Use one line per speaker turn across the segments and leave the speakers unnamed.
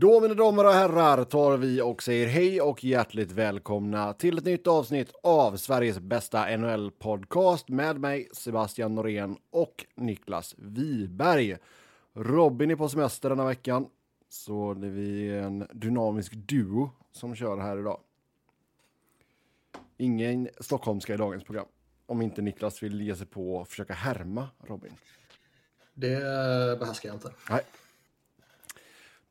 Då mina damer och herrar tar vi och säger hej och hjärtligt välkomna till ett nytt avsnitt av Sveriges bästa NHL-podcast med mig Sebastian Norén och Niklas Wiberg. Robin är på semester denna veckan, så det är vi en dynamisk duo som kör här idag. Ingen stockholmska i dagens program, om inte Niklas vill ge sig på och försöka härma Robin.
Det behärskar jag inte.
Nej.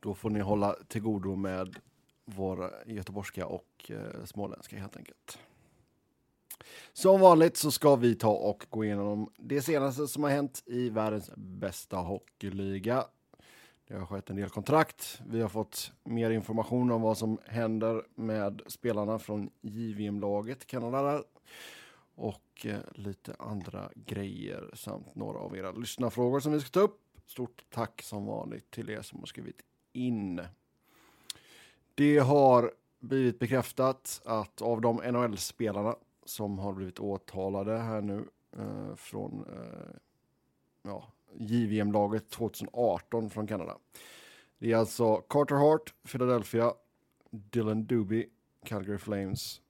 Då får ni hålla till godo med vår göteborgska och eh, småländska helt enkelt. Som vanligt så ska vi ta och gå igenom det senaste som har hänt i världens bästa hockeyliga. Det har skett en del kontrakt. Vi har fått mer information om vad som händer med spelarna från JVM-laget Kanada och eh, lite andra grejer samt några av era lyssnarfrågor som vi ska ta upp. Stort tack som vanligt till er som har skrivit in. Det har blivit bekräftat att av de NHL-spelarna som har blivit åtalade här nu eh, från eh, ja, JVM-laget 2018 från Kanada. Det är alltså Carter Hart, Philadelphia, Dylan Doobie, Calgary Flames,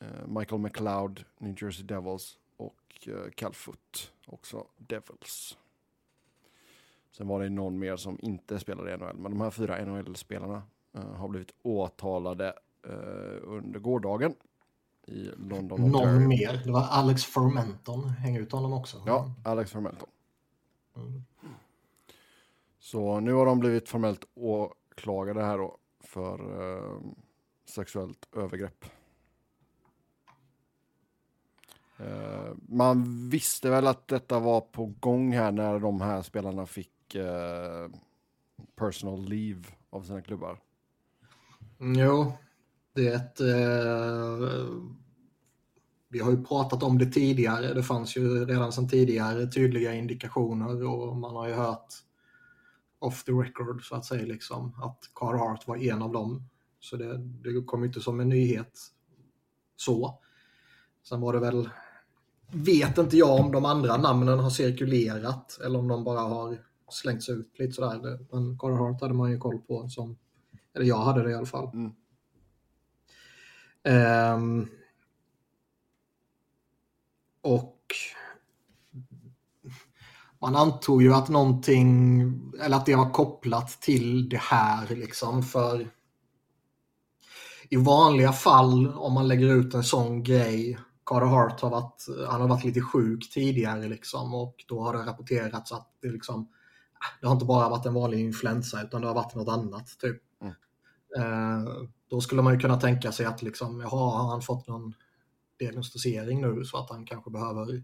eh, Michael McLeod, New Jersey Devils och eh, Cal Foot, också Devils. Sen var det någon mer som inte spelade i NHL, men de här fyra NHL-spelarna uh, har blivit åtalade uh, under gårdagen i London,
Någon Ontario. mer? Det var Alex Fermenton, hänger ut honom också.
Ja, Alex Fermenton. Mm. Så nu har de blivit formellt åklagade här då för uh, sexuellt övergrepp. man visste väl att detta var på gång här när de här spelarna fick Eh, personal leave av sina klubbar.
Mm, jo, det är ett... Eh, vi har ju pratat om det tidigare. Det fanns ju redan sedan tidigare tydliga indikationer och man har ju hört off the record så att säga liksom att Carl Hart var en av dem. Så det, det kom inte som en nyhet så. Sen var det väl, vet inte jag om de andra namnen har cirkulerat eller om de bara har slängts ut lite sådär. Men Carter Hart hade man ju koll på som, eller jag hade det i alla fall. Mm. Um, och man antog ju att någonting, eller att det var kopplat till det här liksom för i vanliga fall om man lägger ut en sån grej Carter Hart har varit, han har varit lite sjuk tidigare liksom och då har det rapporterats att det liksom det har inte bara varit en vanlig influensa utan det har varit något annat. Typ. Mm. Eh, då skulle man ju kunna tänka sig att liksom, jaha, har han fått någon diagnostisering nu så att han kanske behöver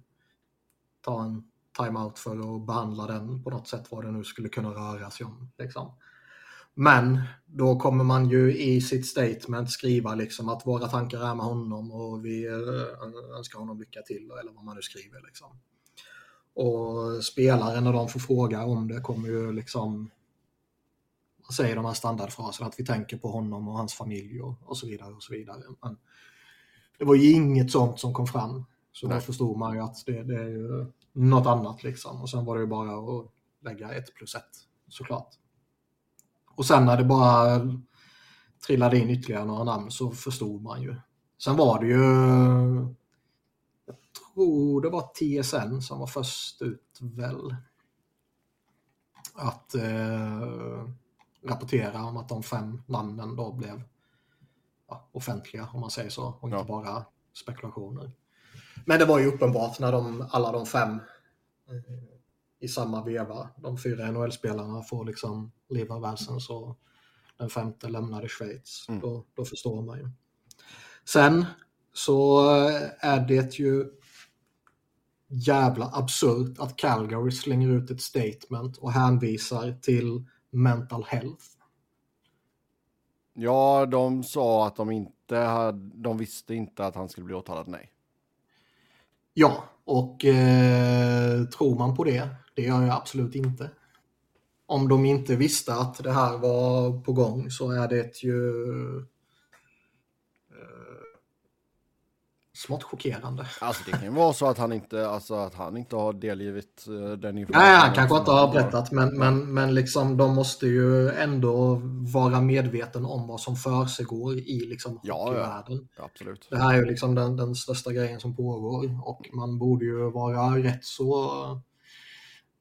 ta en timeout för att behandla den på något sätt, vad det nu skulle kunna röra sig om. Liksom. Men då kommer man ju i sitt statement skriva liksom att våra tankar är med honom och vi eh, önskar honom lycka till eller vad man nu skriver. Liksom. Och spelaren när de får fråga om det kommer ju liksom man säger de här standardfraserna att vi tänker på honom och hans familj och, och så vidare. och så vidare. Men det var ju inget sånt som kom fram. Så Nej. då förstod man ju att det, det, är ju något annat liksom. Och sen var det ju bara att lägga ett plus ett såklart. Och sen när det bara trillade in ytterligare några namn så förstod man ju. Sen var det ju tror det var TSN som var först ut väl. Att eh, rapportera om att de fem namnen då blev ja, offentliga om man säger så och inte ja. bara spekulationer. Men det var ju uppenbart när de, alla de fem eh, i samma veva, de fyra NHL-spelarna får liksom live av och den femte lämnade Schweiz. Mm. Då, då förstår man ju. Sen så är det ju jävla absurt att Calgary slänger ut ett statement och hänvisar till mental health.
Ja, de sa att de inte hade, de visste inte att han skulle bli åtalad, nej.
Ja, och eh, tror man på det? Det gör jag absolut inte. Om de inte visste att det här var på gång så är det ju smått chockerande.
Alltså det kan ju vara så att han inte, alltså, att han inte har delgivit uh, den informationen.
Nej, han kanske inte har berättat, men, men, men liksom, de måste ju ändå vara medveten om vad som försiggår i liksom,
Ja,
hockeyvärlden.
Ja, absolut.
Det här är ju liksom den, den största grejen som pågår och man borde ju vara rätt så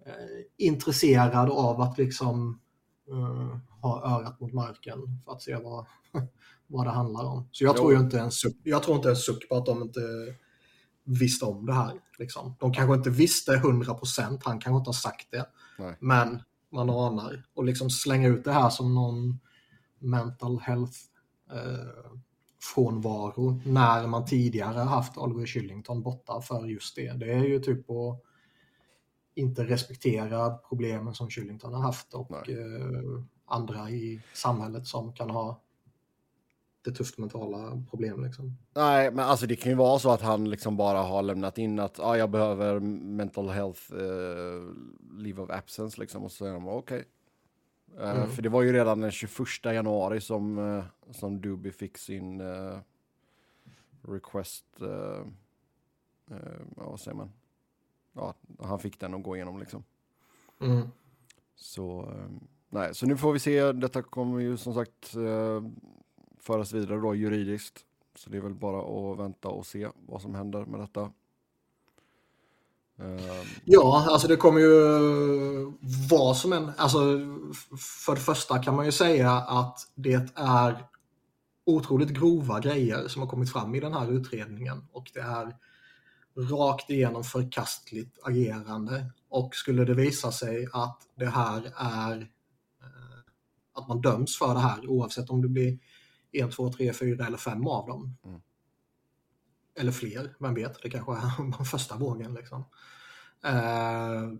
eh, intresserad av att liksom eh, ha örat mot marken för att se vad, vad det handlar om. Så jag
Jo.
tror ju inte en suck, jag tror inte en suck på att de inte visste om det här. Liksom. De kanske inte visste 100%, han kanske inte har sagt det.
Nej.
Men man anar. Och liksom slänga ut det här som någon mental health eh, frånvaro när man tidigare haft Oliver Shillington borta för just det. Det är ju typ att inte respektera problemen som Shillington har haft och eh, andra i samhället som kan ha det tufft mentala problem. Liksom.
Nej, men alltså det kan ju vara så att han liksom bara har lämnat in att ah, jag behöver mental health eh, leave of absence liksom och så är de okej. Eh,
Mm.
För det var ju redan den 21 januari som, eh, som Doobie fick sin request, ja, vad säger man? Ja, han fick den att gå igenom liksom.
Mm.
Så, nej, så nu får vi se. Detta kommer ju som sagt föras vidare då juridiskt. Så det är väl bara att vänta och se vad som händer med detta. Ehm.
Ja, alltså det kommer ju vara som en... Alltså, för det första kan man ju säga att det är otroligt grova grejer som har kommit fram i den här utredningen och det är rakt igenom förkastligt agerande. Och skulle det visa sig att det här är eh, att man döms för det här oavsett om det blir en, två, tre, fyra eller fem av dem.
Mm.
Eller fler, vem vet, det kanske är första vågen liksom. Eh,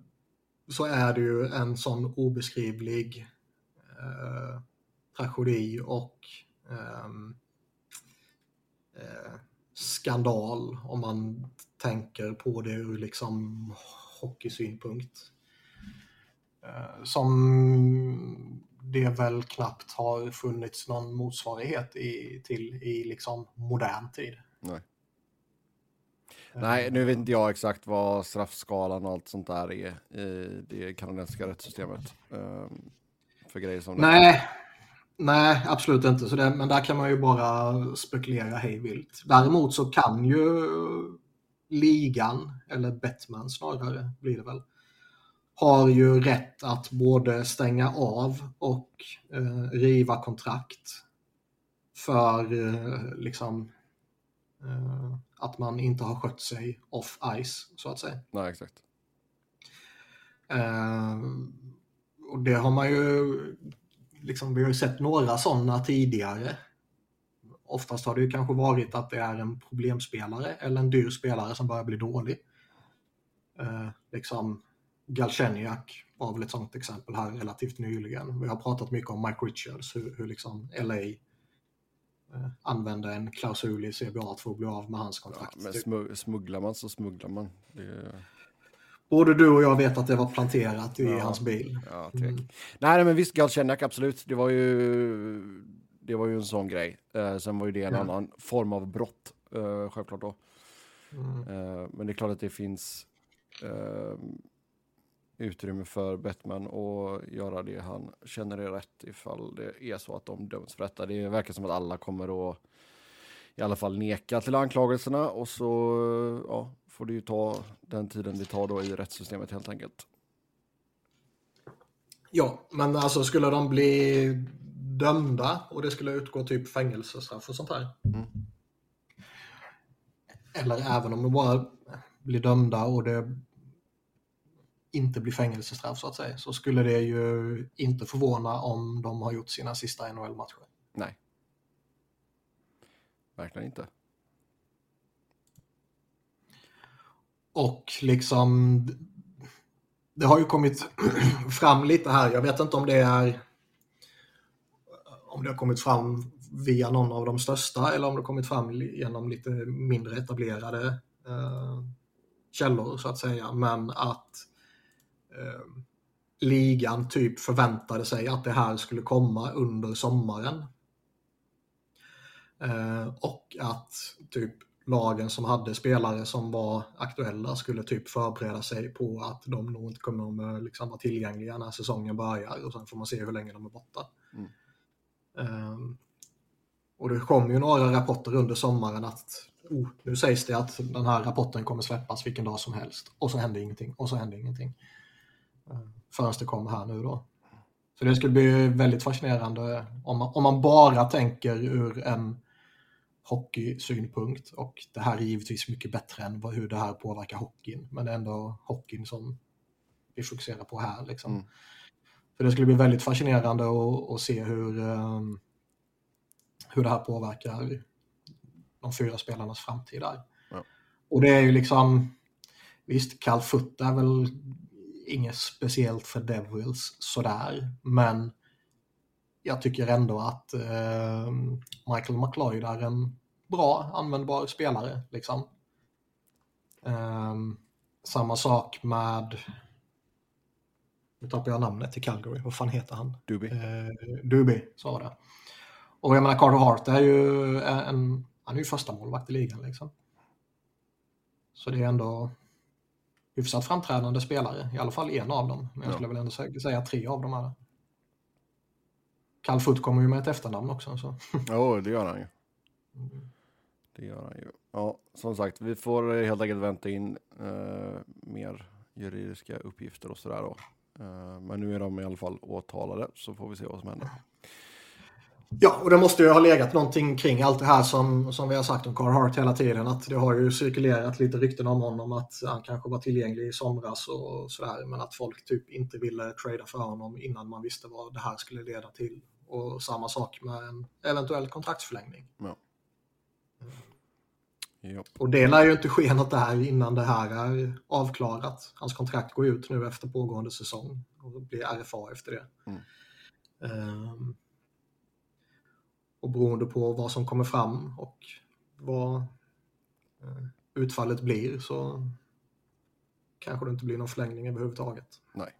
så är det ju en sån obeskrivlig eh, tragedi och ehm, eh, skandal om man tänker på det ur liksom hockeysynpunkt. Eh, som det väl knappt har funnits någon motsvarighet i, till i liksom modern tid.
nej. nej, nu vet inte jag exakt vad straffskalan och allt sånt där är i det kanadensiska rättssystemet. eh, för grejer som det.
Nej, nej, absolut inte. Så det, men där kan man ju bara spekulera hej vilt. Däremot så kan ju ligan, eller Bettman snarare blir det väl, har ju rätt att både stänga av och eh, riva kontrakt för eh, liksom eh, att man inte har skött sig off ice så att säga.
Nej, exakt.
Eh, och det har man ju, liksom, vi har ju sett några sådana tidigare. Oftast har det ju kanske varit att det är en problemspelare eller en dyr spelare som börjar bli dålig. Eh, liksom Galchenyuk var väl ett sådant exempel här relativt nyligen. Vi har pratat mycket om Mike Richards, hur, hur liksom LA eh, använde en klausul i CBA för att bli av med hans
Ja,
kontrakt.
men smu- smugglar man så smugglar man. Det
Både du och jag vet att det var planterat i
Ja.
hans bil.
ja.
Mm.
Nej, nej, men visst, Galchenyuk, absolut. Det var ju, det var ju en sån grej. Eh, sen var ju det en
Ja.
annan form av brott, eh, självklart då.
Mm.
Eh, men det är klart att det finns eh, utrymme för Bettman att göra det han känner är rätt ifall det är så att de döms för detta. Det verkar som att alla kommer att i alla fall neka till anklagelserna och så ja, får det ju ta den tiden det tar då i rättssystemet helt enkelt.
Ja, men alltså skulle de bli dömda och det skulle utgå typ fängelsestraff och sånt här.
Mm.
Eller även om de bara blir dömda och det inte blir fängelsestraff så att säga, så skulle det ju inte förvåna om de har gjort sina sista NHL-matcher.
Nej. Verkligen inte.
Och liksom, det har ju kommit fram lite här, jag vet inte om det är om det har kommit fram via någon av de största eller om det har kommit fram genom lite mindre etablerade eh, källor så att säga. Men att ligan typ förväntade sig att det här skulle komma under sommaren. Eh, och att typ lagen som hade spelare som var aktuella skulle typ förbereda sig på att de nog inte kommer att liksom, vara tillgängliga när säsongen börjar och sen får man se hur länge de är borta. Mm. Um, och det kom ju några rapporter under sommaren att oh, nu sägs det att den här rapporten kommer släppas vilken dag som helst och så hände ingenting och så hände ingenting. Förrän det kommer här nu då. Så det skulle bli väldigt fascinerande om man, om man bara tänker ur en hockeysynpunkt och det här är givetvis mycket bättre än hur det här påverkar hockeyn men det är ändå hockeyn som vi fokuserar på här. Liksom. Mm. För det skulle bli väldigt fascinerande att, se hur, um, hur det här påverkar de fyra spelarnas framtid där. Ja. Och det är ju liksom, visst, Foot är väl inget speciellt för Devils sådär, men jag tycker ändå att eh, Michael McLeod är en bra, användbar spelare. Liksom. Eh, samma sak med, nu tappar jag namnet till Calgary, vad fan heter han?
Duby.
Eh, Duby, så var det. Och jag menar Carter Hart är ju en, han är ju första målvakt i ligan liksom. Så det är ändå hyfsat framträdande spelare, i alla fall en av dem. Men jag skulle ja. väl ändå säga tre av dem är det. Calfoot kommer ju med ett efternamn också. Så.
Jo, det gör han ju. Det gör han ju. Ja, som sagt, vi får helt enkelt vänta in uh, mer juridiska uppgifter och sådär då. Uh, men nu är de i alla fall åtalade, så får vi se vad som händer.
Ja, och det måste ju ha legat någonting kring allt det här som, som vi har sagt om Carl Hart hela tiden. Att det har ju cirkulerat lite rykten om honom att han kanske var tillgänglig i somras och sådär. Men att folk typ inte ville trada för honom innan man visste vad det här skulle leda till. Och samma sak med en eventuell kontraktsförlängning. Ja. Mm. Och det lär ju inte ske något där innan det här är avklarat. Hans kontrakt går ut nu efter pågående säsong och blir RFA efter det. Mm. Um, och beroende på vad som kommer fram och vad eh, utfallet blir så kanske det inte blir någon förlängning överhuvudtaget.
Nej.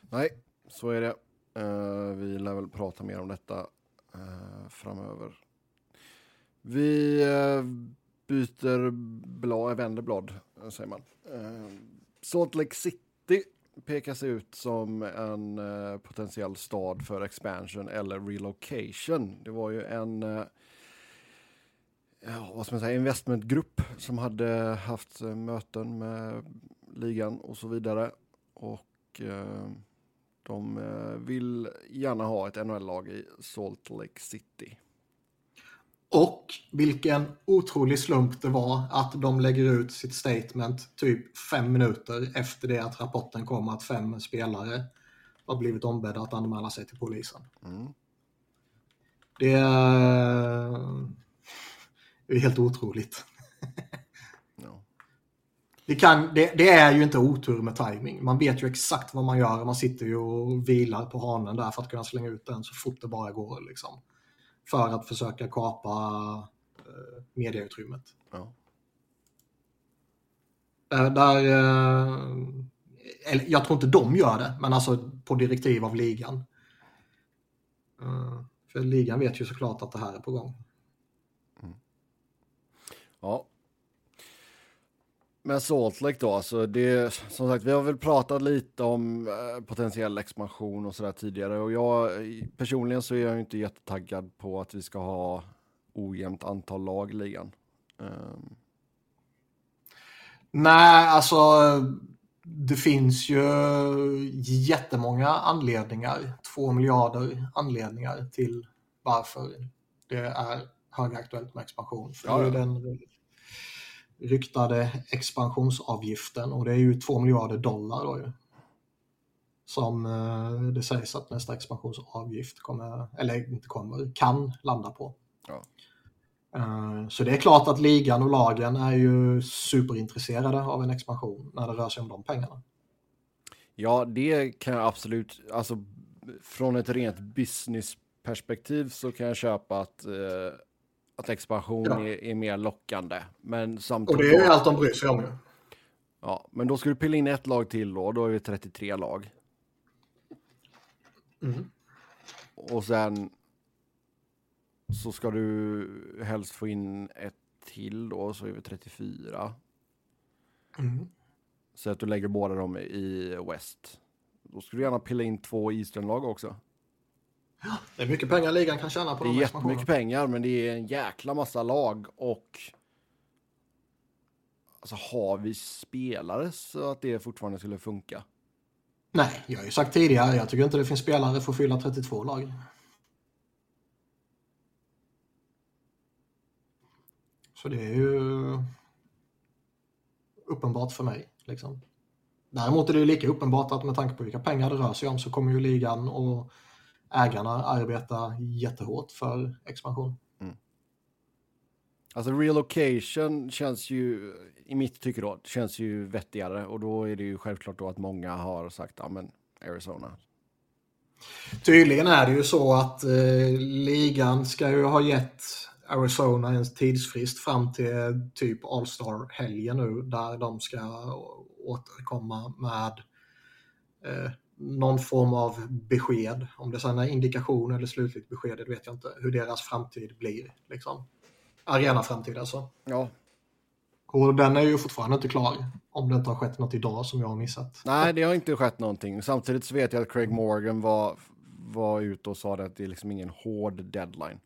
Nej, så är det. Uh, vi lär väl prata mer om detta uh, framöver. Vi uh, byter blad, vänder blad, säger man. Salt Lake City pekas ut som en eh, potentiell stad för expansion eller relocation. Det var ju en eh, ja, vad ska man säga, investmentgrupp som hade haft eh, möten med ligan och så vidare. Och eh, de eh, vill gärna ha ett NHL-lag i Salt Lake City.
Och vilken otrolig slump det var att de lägger ut sitt statement typ fem minuter efter det att rapporten kom att fem spelare har blivit ombedda att anmäla sig till polisen. Mm. Det är helt otroligt. no. det, kan, det, det, är ju inte otur med timing. Man vet ju exakt vad man gör. Man sitter ju och vilar på hanen där för att kunna slänga ut den så fort det bara går. Liksom för att försöka kapa eh, mediautrymmet. Ja. Där, där eh, jag tror inte de gör det, men alltså på direktiv av ligan. Eh, för ligan vet ju såklart att det här är på gång. Mm.
Ja, men Salt Lake då, alltså det, som sagt, vi har väl pratat lite om eh, potentiell expansion och sådär tidigare och jag personligen så är jag inte jättetaggad på att vi ska ha ojämnt antal lag i ligan. Um.
Nej, alltså det finns ju jättemånga anledningar, två miljarder anledningar till varför det är högaktuellt med expansion. För ja, ja. den ryktade expansionsavgiften och det är ju 2 miljarder dollar då ju. Som eh, det sägs att nästa expansionsavgift kommer, eller inte kommer, kan landa på. Ja. Eh, så det är klart att ligan och lagen är ju superintresserade av en expansion när det rör sig om de pengarna.
Ja, det kan jag absolut, alltså från ett rent businessperspektiv så kan jag köpa att eh, att expansion ja. är, är, mer lockande. Men samtidigt...
Och det är allt de bryr sig om.
Ja, men då ska du pilla in ett lag till då, då är det 33 lag. Mm. Och sen så ska du helst få in ett till då så är vi 34.
Mm.
Så att du lägger båda dem i West. Då skulle du gärna pilla in två Eastern-lag också.
Det är mycket pengar ligan kan tjäna på
Det är
de
jättemycket pengar men det är en jäkla massa lag och alltså har vi spelare så att det fortfarande skulle funka?
Nej, jag har ju sagt tidigare, jag tycker inte det finns spelare för att fylla 32 lag. Så det är ju uppenbart för mig. Liksom. Däremot är det ju lika uppenbart att med tanke på vilka pengar det rör sig om så kommer ju ligan och ägarna arbeta jättehårt för expansion.
Alltså relocation känns ju, i mitt tycke då, känns ju vettigare och då är det ju självklart då att många har sagt, ja men Arizona.
Tydligen är det ju så att eh, ligan ska ju ha gett Arizona en tidsfrist fram till typ All-Star-helgen nu där de ska återkomma med eh, någon form av besked. Om det sen är indikation eller slutligt besked, det vet jag inte. Hur deras framtid blir. Liksom. Arena-framtid alltså.
Ja,
Och den är ju fortfarande inte klar. Om det inte har skett något idag som jag har missat.
nej det har inte skett någonting. Samtidigt så vet jag att Craig Morgan var, var ute och sa det att det är liksom ingen hård deadline.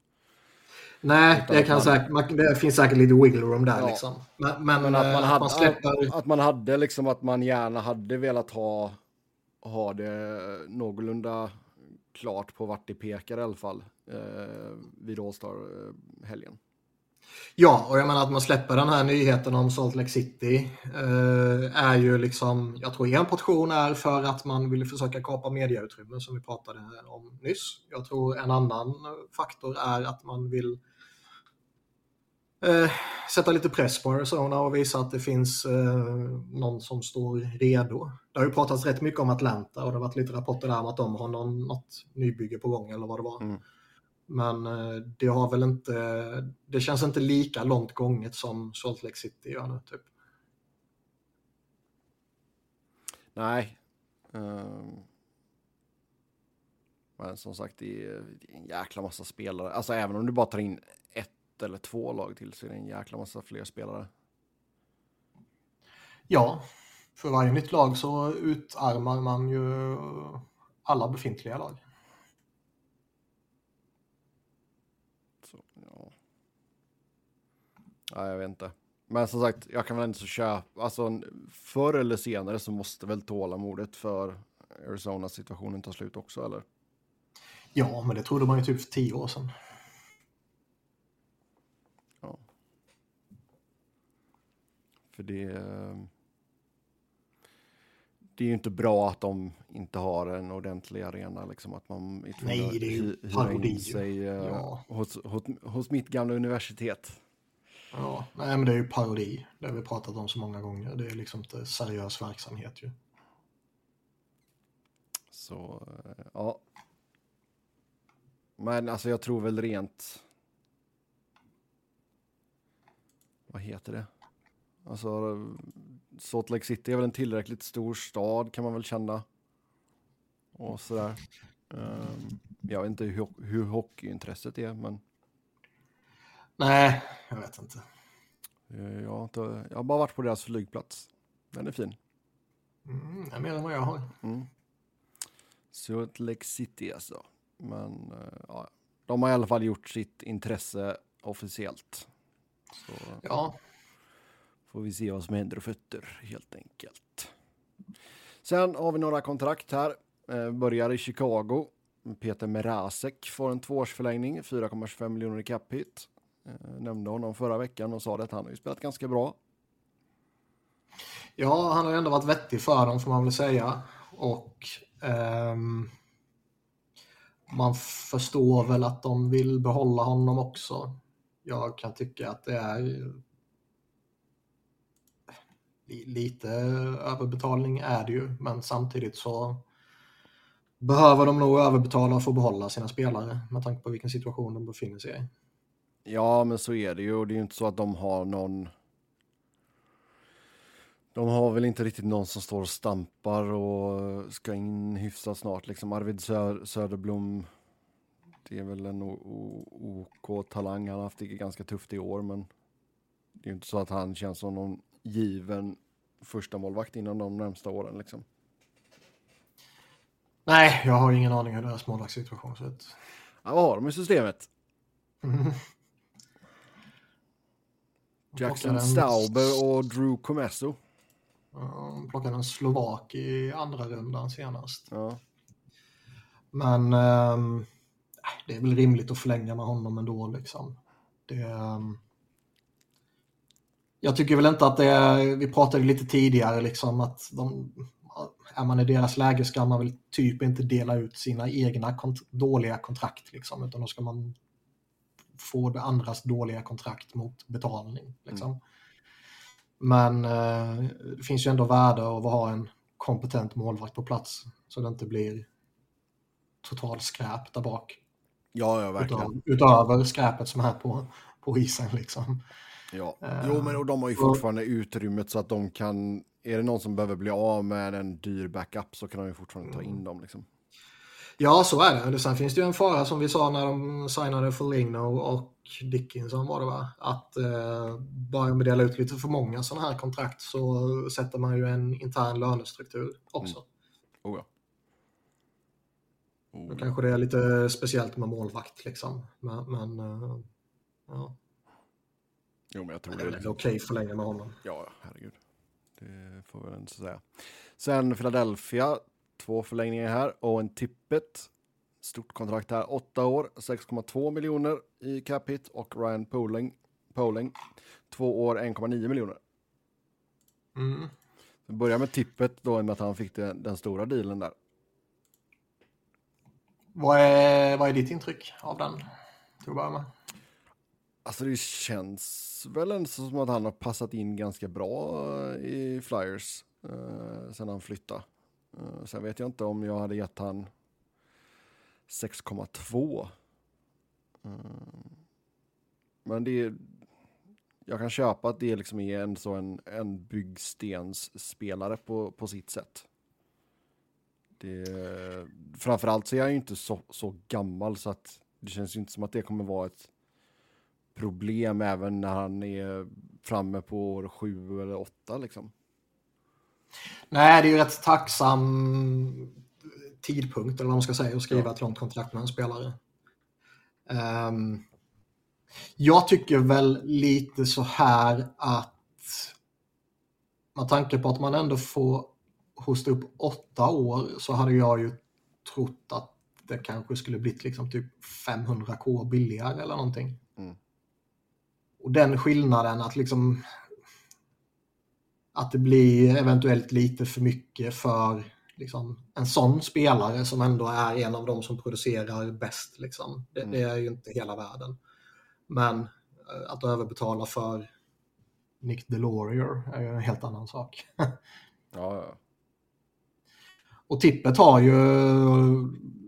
Nej,
Utan
det,
att
kan
man-
säkert, man, det finns säkert lite wiggle room där
Ja.
liksom. Men, men,
Men att man,
eh,
hade,
man släpper...
att man hade liksom att man gärna hade velat ha, ha det någorlunda klart på vart det pekar i alla fall eh, vid All-Star-helgen.
Eh, ja, och jag menar att man släpper den här nyheten om Salt Lake City eh, är ju liksom, jag tror en portion är för att man vill försöka kapa mediautrymme som vi pratade om nyss. Jag tror en annan faktor är att man vill eh, sätta lite press på Arizona och visa att det finns eh, någon som står redo. Det har ju pratats rätt mycket om Atlanta och det har varit lite rapporter där om att de har någon, något nybygge på gång eller vad det var.
Mm.
Men eh, det har väl inte, det känns inte lika långt gånget som Salt Lake City gör nu typ.
Nej. Ehm. men som sagt, det är en jäkla massa spelare. Alltså även om du bara tar in ett eller två lag till så är det en jäkla massa fler spelare.
Ja, för varje nytt lag så utarmar man ju alla befintliga lag.
Så, ja. ja, jag vet inte. Men som sagt, jag kan väl inte så köpa, alltså förr eller senare så måste väl tålamodet för Arizonas situationen ta slut också eller?
Ja, men det trodde man ju typ för tio år sedan.
För det, eh, det är ju inte bra att de inte har en ordentlig arena, liksom att man tvungen
Nej, det är ju
hyra
parodi.
in sig eh,
Ja.
hos, hos, hos mitt gamla universitet.
Ja, nej men det är ju parodi. Det har vi pratat om så många gånger. Det är liksom inte seriös verksamhet ju.
Så, eh, ja. Men alltså jag tror väl rent... Vad heter det? Alltså, Salt Lake City är väl en tillräckligt stor stad kan man väl känna. Och sådär. Ehm, jag vet inte hur, hur hockeyintresset är, men
Nej, jag vet inte.
eh, jag har, inte, jag har bara varit på deras flygplats. Den är fin.
Mm, det är mer än vad jag har.
Mm. Salt Lake City alltså. Men eh, ja, de har i alla fall gjort sitt intresse officiellt. Så
Ja,
får vi se vad som händer och fötter helt enkelt. Sen har vi några kontrakt här. Eh, börjar i Chicago. Peter Merasek får en tvåårsförlängning, 4,25 miljoner i cap hit. Eh, nämnde honom förra veckan och sa det att han har ju spelat ganska bra.
Ja, han har ju ändå varit vettig för dem får man väl säga. Och ehm, man förstår väl att de vill behålla honom också. Jag kan tycka att det är lite överbetalning är det ju, men samtidigt så behöver de nog överbetala för att behålla sina spelare med tanke på vilken situation de befinner sig i.
Ja, men så är det ju. Och det är ju inte så att de har någon... De har väl inte riktigt någon som står och stampar och ska in hyfsat snart. Liksom Arvid Sö- Söderblom, det är väl en OK talang. Han har haft det ganska tufft i år, men det är ju inte så att han känns som någon given första målvakt inom de närmsta åren liksom.
Nej, jag har ingen aning hur deras målvaktssituation ser ut.
Ja, vad har de i systemet?
Mm.
Jackson
en-
Stauber och Drew Comesso.
Ja, plockade en slovak i andra rundan senast.
Ja.
Men ehm, det är väl rimligt att förlänga med honom ändå. Liksom. Det, ehm, jag tycker väl inte att det är, vi pratade lite tidigare liksom att de, är man i deras läge ska man väl typ inte dela ut sina egna kont- dåliga kontrakt liksom, utan då ska man få det andras dåliga kontrakt mot betalning. Liksom. Men eh, det finns ju ändå värde av att ha en kompetent målvakt på plats så det inte blir total skräp där bak.
ja, ja, verkligen.
Utöver, utöver skräpet som är på, på isen liksom.
Ja.
Eh,
Jo, men och de har ju
och-
fortfarande utrymmet så att de kan... Är det någon som behöver bli av med en dyr backup så kan de ju fortfarande ta
Mm.
in dem. Liksom.
Ja, så är det. Sen finns det ju en fara som vi sa när de signade Foligno och Dickinson var det va? Att eh, bara med dela ut lite för många sådana här kontrakt så sätter man ju en intern lönestruktur också.
Oh, ja. Oh,
Då kanske det är lite speciellt med målvakt liksom. Men, men eh, ja,
Jo, men jag tror
det
det
är väl okej för länge med honom.
Ja, herregud. Det får jag inte säga. Sen Philadelphia, två förlängningar här och en tippet. Stort kontrakt här, åtta år, 6,2 miljoner i cap hit och Ryan Poling, Poling två år, 1,9 miljoner.
Mm.
Vi börjar med tippet då i och med att han fick den, den stora dealen där.
Vad, är, vad är ditt intryck av den? Till att börja med.
Alltså det känns väl ändå som att han har passat in ganska bra eh, i Flyers eh, sen han flyttade. Eh, sen vet jag inte om jag hade gett han 6,2. Eh, men det är, jag kan köpa att det liksom är en, så en, en byggstensspelare på, på sitt sätt. Det, framförallt så är jag ju inte så, så gammal så att det känns ju inte som att det kommer vara ett problem även när han är framme på år sju eller åtta liksom.
Nej, det är ju rätt tacksam tidpunkt, eller vad man ska säga, att skriva
Ja.
ett långt kontrakt med en spelare. Ehm, jag tycker väl lite så här att med tanke på att man ändå får hosta upp åtta år så hade jag ju trott att det kanske skulle blivit liksom typ 500k billigare eller någonting.
Mm.
Och den skillnaden att liksom att det blir eventuellt lite för mycket för liksom, en sån spelare som ändå är en av de som producerar bäst. Liksom. Det,
Mm.
det är ju inte hela världen. Men eh, att överbetala för Nick Delorier är ju en helt annan sak.
Ja, ja.
Och Tippet har ju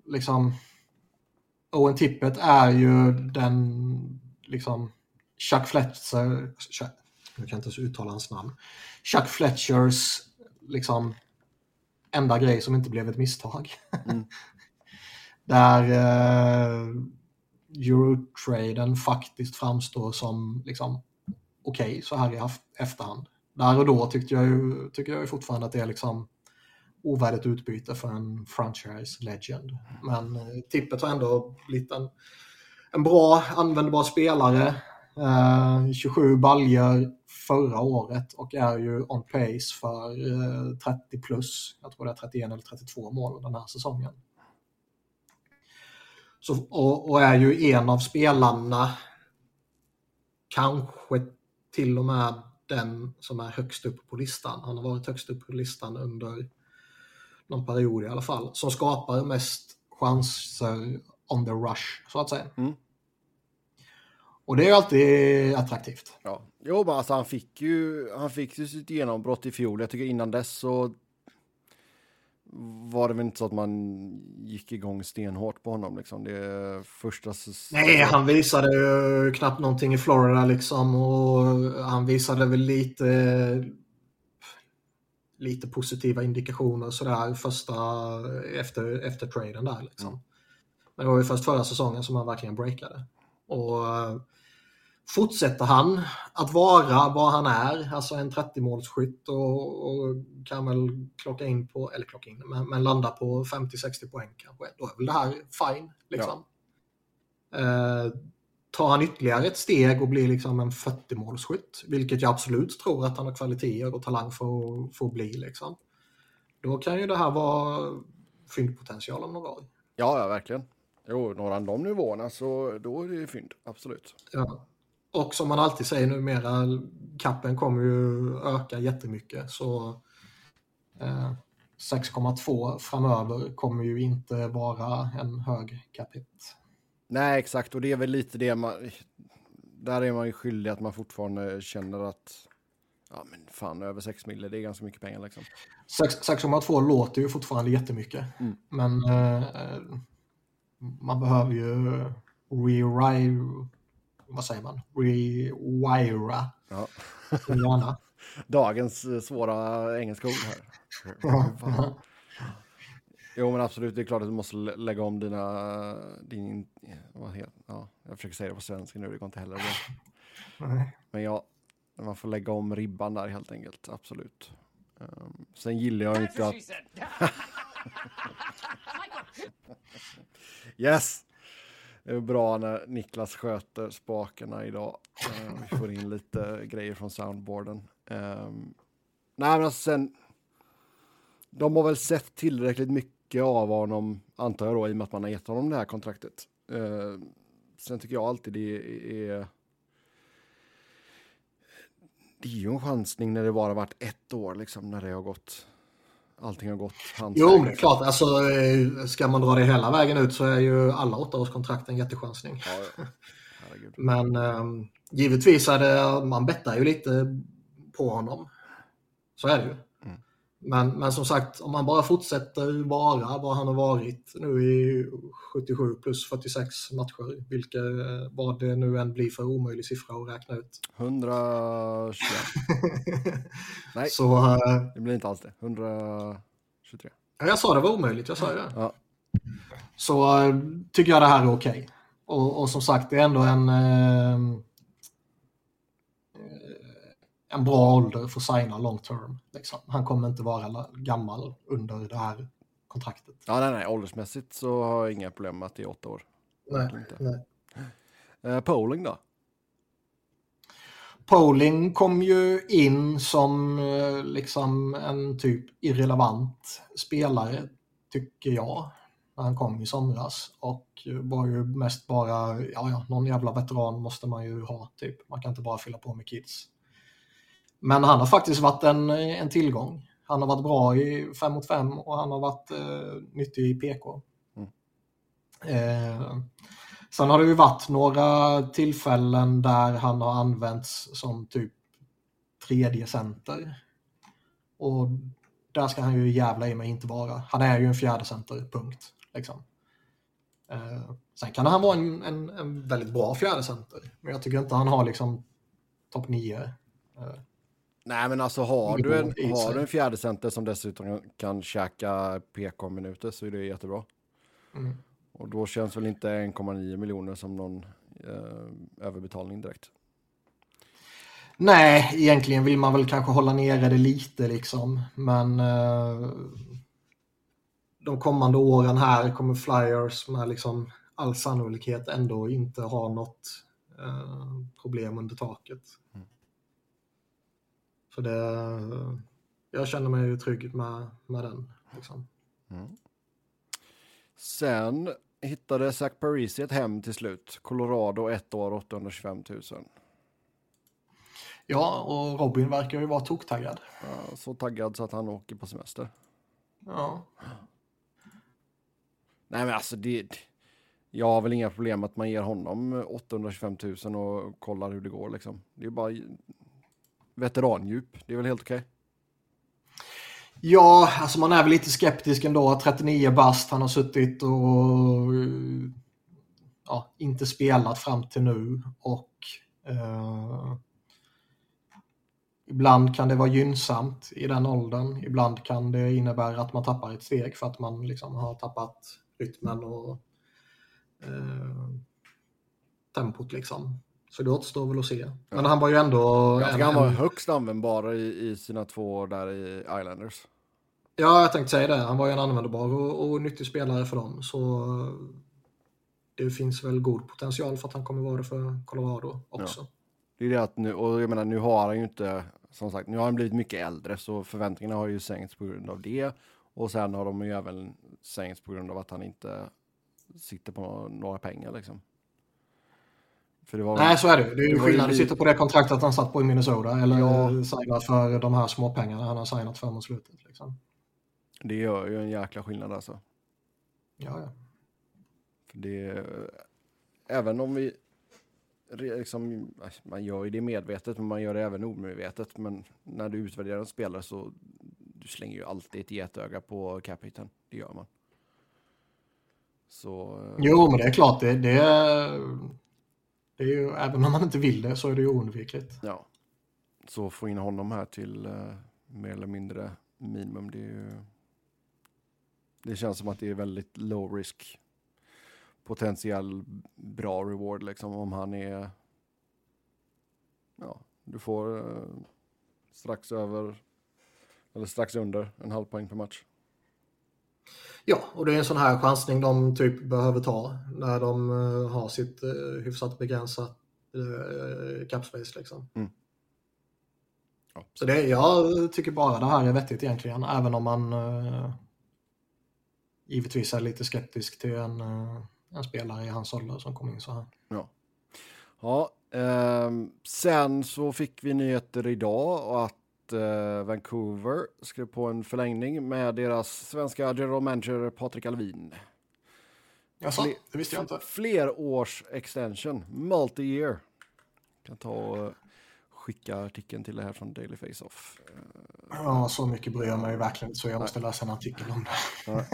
liksom... Owen Tippet är ju den liksom Chuck Fletcher... Chuck, jag kan inte ens uttala hans namn. Chuck Fletchers liksom enda grej som inte blev ett misstag.
Mm.
Där eh, Eurotraden faktiskt framstår som liksom okej så här i efterhand. Där och då tyckte jag ju, tycker jag ju fortfarande att det är liksom ovärdigt utbyte för en franchise legend. Men eh, tippet har ändå blivit en, en bra användbar spelare. Eh, 27 baljer förra året och är ju on pace för eh, 30 plus. Jag tror det är 31 eller 32 mål den här säsongen. Så, och, och är ju en av spelarna, kanske till och med den som är högst upp på listan. Han har varit högst upp på listan under någon period i alla fall. Som skapar mest chanser on the rush, så att säga.
Mm.
Och det är ju alltid attraktivt.
ja. Jo, men alltså han fick ju, han fick ju sitt genombrott i fjol. Jag tycker innan dess så var det väl inte så att man gick igång stenhårt på honom liksom. Det första...
Nej, han visade ju knappt någonting i Florida liksom och han visade väl lite lite positiva indikationer sådär första efter, efter traden där liksom.
Mm.
Men det var ju först förra säsongen som han verkligen breakade. Och eh, fortsätter han att vara vad han är, alltså en 30-målsskytt och, och, kan väl klocka in på, eller klocka in, men, men landa på 50-60 poäng kanske, då är väl det här fine. Liksom. Ja. Eh, tar han ytterligare ett steg och blir liksom en 40-målsskytt, vilket jag absolut tror att han har kvaliteter och talang för, för att bli, liksom. då kan ju det här vara fyndpotential om några år.
Ja, ja, verkligen. Jo, når de nivåerna så då är det ju fynd, absolut.
Ja. Och som man alltid säger numera, kappen kommer ju öka jättemycket. Så eh, 6,2 framöver kommer ju inte vara en hög capita.
Nej, exakt. Och det är väl lite det man... Där är man ju skyldig att man fortfarande känner att... Ja, men fan, över 6 mille, det är ganska mycket pengar liksom.
6,2 låter ju fortfarande jättemycket. Mm. Men eh, man behöver ju rewrite vad säger man, rewira
ja.
hjärna.
Dagens eh, svåra engelska ord här. jo men absolut, det är klart att du måste lägga om dina, din, vad heter, ja, jag försöker säga det på svenska nu, det går inte heller bra. Men ja, man får lägga om ribban där helt enkelt, absolut. Um, sen gillar jag inte att... yes! Det är bra när Niklas sköter spakarna idag. Eh, vi får in lite grejer från soundboarden. Um, nej, men alltså sen. De har väl sett tillräckligt mycket av honom, antar jag då, i och med att man har gett honom det här kontraktet. Uh, sen tycker jag alltid det är... Det är ju en chansning när det bara varit ett år, liksom, när det har gått allting har gått
hans Jo, är klart. Alltså, eh, ska man dra det hela vägen ut så är ju alla åttaårskontrakt en jättechansning. Ja, ja. Men um, givetvis är det, man bettar ju lite på honom. Så är det ju. Men, men som sagt, om man bara fortsätter vara vad han har varit nu i 77 plus 46 matcher, vilket vad det nu än blir för omöjlig siffra att räkna ut.
121. Nej, så, uh, det blir inte alls det. 123.
Jag sa det var omöjligt, jag sa det. Ja. Så uh, tycker jag det här är okej. Okay. Och, och, som sagt, det är ändå en uh, en bra ålder för att signa long term. Liksom. Han kommer inte vara gammal under det här kontraktet.
Ja, nej, nej. Åldersmässigt så har jag inga problem med att det är åtta år.
Nej, nej.
Uh, Poling då?
Poling kom ju in som uh, liksom en typ irrelevant spelare, tycker jag, när han kom i somras. Och var ju mest bara, ja, ja, någon jävla veteran måste man ju ha, typ. Man kan inte bara fylla på med kids. Men han har faktiskt varit en, en tillgång. Han har varit bra i 5 mot 5 och han har varit eh, nyttig i PK. Mm. Eh, sen har det ju varit några tillfällen där han har använts som typ tredje center. Och där ska han ju jävla i mig inte vara. Han är ju en fjärde center, punkt. Liksom. Eh, sen kan han vara en, en, en väldigt bra fjärde center. Men jag tycker inte han har liksom topp 9. Eh,
Nej, men alltså har du en, har du en fjärde center som dessutom kan käka PK-minuter så är det jättebra. Mm. Och då känns väl inte 1,9 miljoner som någon eh, överbetalning direkt.
Nej, egentligen vill man väl kanske hålla nere det lite liksom. Men eh, de kommande åren här kommer Flyers med liksom all sannolikhet ändå inte ha något eh, problem under taket. Så det, jag känner mig trygg med, med den. Liksom. Mm.
Sen hittade Zach Parisi ett hem till slut. Colorado, ett år, 825 000.
Ja, och Robin verkar ju vara toktaggad.
Ja, så taggad så att han åker på semester.
Ja.
Nej, men alltså det... Jag har väl inga problem att man ger honom 825 000 och kollar hur det går liksom. Det är bara veterandjup. Det är väl helt okej? Okay?
Ja, alltså man är väl lite skeptisk ändå. 39 bast, han har suttit och ja, inte spelat fram till nu. Och eh, Ibland kan det vara gynnsamt i den åldern. Ibland kan det innebära att man tappar ett steg för att man liksom har tappat rytmen och eh, tempot. Liksom. Så det återstår väl att se. Men han var ju ändå...
Jag tycker han var högst användbar i, i sina två år där i Islanders.
Ja, jag tänkte säga det. Han var ju en användbar och, och nyttig spelare för dem. Så det finns väl god potential för att han kommer vara det för Colorado också. Ja.
Det är det att nu, och jag menar nu har han ju inte, som sagt, nu har han blivit mycket äldre så förväntningarna har ju sänkts på grund av det. Och sen har de ju även sänkts på grund av att han inte sitter på några pengar liksom.
Nej, så är det. Det är ju skillnad att sitta på det kontraktet han satt på i Minnesota eller ja. signat för de här små pengarna han har signat för mot slutet. Liksom.
Det gör ju en jäkla skillnad alltså.
Ja, ja.
För det, även om vi liksom, man gör ju det medvetet men man gör det även omedvetet. Men när du utvärderar en spelare så du slänger ju alltid ett getöga på capiten. Det gör man. Så,
jo, men det är klart. Det, det, det är ju, även om man inte vill det så är det ju oundvikligt.
Ja. Så få in honom här till uh, mer eller mindre minimum. Det, är ju, det känns som att det är väldigt low risk potentiell bra reward liksom om han är ja, du får uh, strax över eller strax under en halv poäng per match.
Ja, och det är en sån här chansning de typ behöver ta när de uh, har sitt uh, hyfsat begränsat uh, capspace liksom. Mm. Ja. Så det, jag tycker bara det här är vettigt egentligen, även om man uh, givetvis är lite skeptisk till en en spelare i hans ålder som kom in så här.
Ja. Ja, eh, sen så fick vi nyheter idag att eh, Vancouver skrev på en förlängning med deras svenska general manager Patrik Alvin.
Jaså, det visste jag inte.
Fler års extension, multi-year. Kan ta och skicka artikeln till det här från Daily Face-Off.
Ja, så mycket bryr jag mig verkligen så jag måste läsa en artikel om det.
Ja.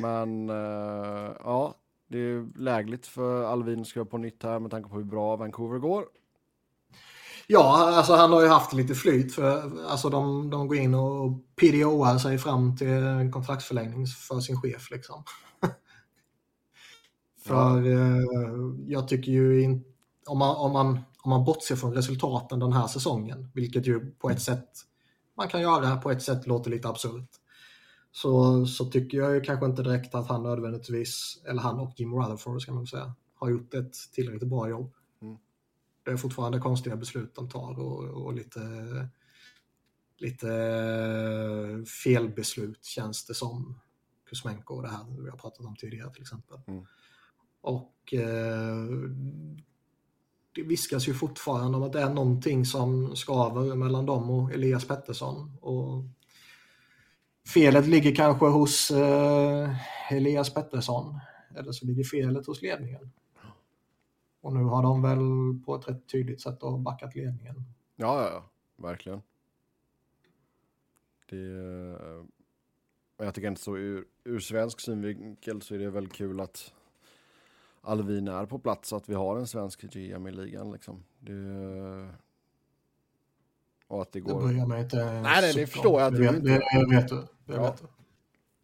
Men uh, ja, det är lägligt för Alvin att skriva på nytt här med tanke på hur bra Vancouver går.
Ja, alltså han har ju haft lite flyt för alltså de, de går in och PDOar sig fram till en kontraktsförlängning för sin chef liksom. för eh, jag tycker ju inte, om man, om, man, om man bortser från resultaten den här säsongen, vilket ju på ett sätt man kan göra, på ett sätt låter lite absurt så, så tycker jag ju kanske inte direkt att han nödvändigtvis, eller han och Jim Rutherford ska man säga, har gjort ett tillräckligt bra jobb. Det är fortfarande konstiga beslut de tar och, och lite, lite felbeslut känns det som. Kuzmenko och det här vi har pratat om tidigare till exempel. Mm. Och eh, det viskas ju fortfarande om att det är någonting som skaver mellan dem och Elias Pettersson. Och felet ligger kanske hos eh, Elias Pettersson. Eller så ligger felet hos ledningen. Och nu har de väl på ett rätt tydligt sätt backat ledningen.
Ja, ja, ja. verkligen. Det, eh, jag tycker inte så ur, ur svensk synvinkel så är det väl kul att Alvin är på plats så att vi har en svensk GM i ligan. Liksom. Det, och att det går...
Det bryr jag mig inte Nej,
nej, det förstår jag.
Det, vet, det, det vet du. Det ja.